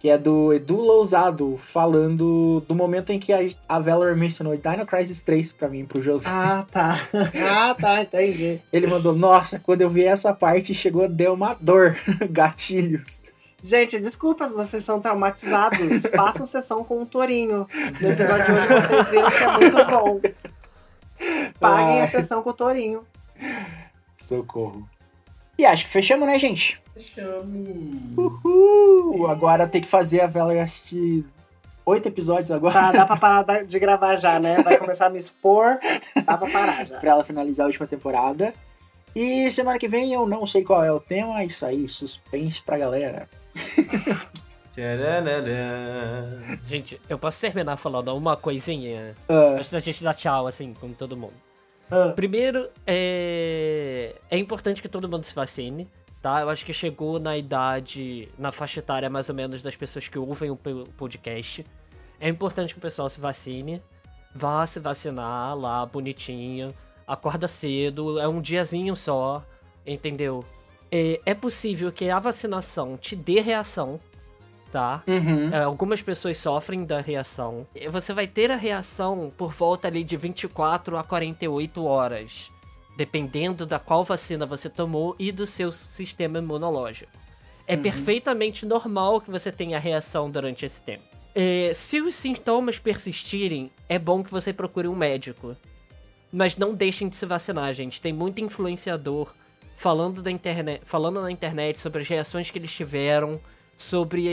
que é do Edu Lousado, falando do momento em que a, a Valor mencionou Dino Crisis 3 pra mim, pro José. Ah, tá. ah, tá, entendi. Ele mandou, nossa, quando eu vi essa parte, chegou, deu uma dor. Gatilhos. Gente, desculpa se vocês são traumatizados. Façam sessão com o Torinho. No episódio de hoje vocês viram que é muito bom. Paguem a Ai. sessão com o Torinho. Socorro. E acho que fechamos, né, gente? Fechamos. Uh, agora tem que fazer a Valor assistir oito episódios agora. Tá, dá pra parar de gravar já, né? Vai começar a me expor. Dá pra parar já. pra ela finalizar a última temporada. E semana que vem eu não sei qual é o tema, isso aí, suspense pra galera. Gente, eu posso terminar falando uma coisinha Ah, antes da gente dar tchau, assim, com todo mundo. Ah, Primeiro, é... é importante que todo mundo se vacine, tá? Eu acho que chegou na idade, na faixa etária mais ou menos das pessoas que ouvem o po- podcast. É importante que o pessoal se vacine. Vá se vacinar lá, bonitinho. Acorda cedo, é um diazinho só, entendeu? É, é possível que a vacinação te dê reação, tá? uhum. É, algumas pessoas sofrem da reação. Você vai ter a reação por volta ali de 24 a 48 horas, dependendo da qual vacina você tomou e do seu sistema imunológico. É perfeitamente normal que você tenha reação durante esse tempo. É, se os sintomas persistirem, é bom que você procure um médico. Mas não deixem de se vacinar, gente. Tem muito influenciador falando, da internet, falando na internet sobre as reações que eles tiveram, sobre,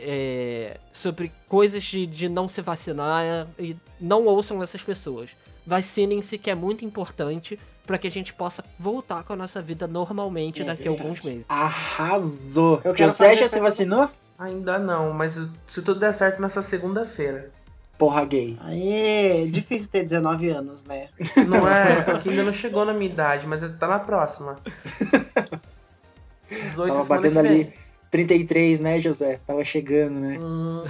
é, sobre coisas de, de não se vacinar e não ouçam essas pessoas. Vacinem-se, que é muito importante para que a gente possa voltar com a nossa vida normalmente É daqui a alguns meses. Arrasou. Eu quero José já se vacinou? Ainda não, mas se tudo der certo nessa segunda-feira. Porra gay. Aí, difícil ter 19 anos, né? Não é? Porque ainda não chegou na minha idade, mas tá na próxima. 18 Tava batendo ali 33, né, José? Tava chegando, né? Hum,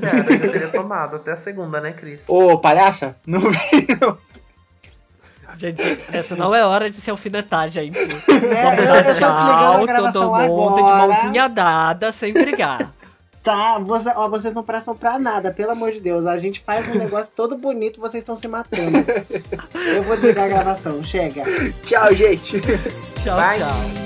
dera, eu teria tomado até a segunda, né, Cris? Ô, palhaça? Não vi. Gente, essa não é hora de se alfinetar, gente. É, Vamos eu- dar eu tchau, todo mundo de agora. mãozinha dada, sem brigar. Tá, você- ó, vocês não prestam pra nada, pelo amor de Deus. A gente faz um negócio todo bonito, vocês estão se matando. Eu vou desligar a gravação, chega. Tchau, gente. Tchau, Bye. tchau.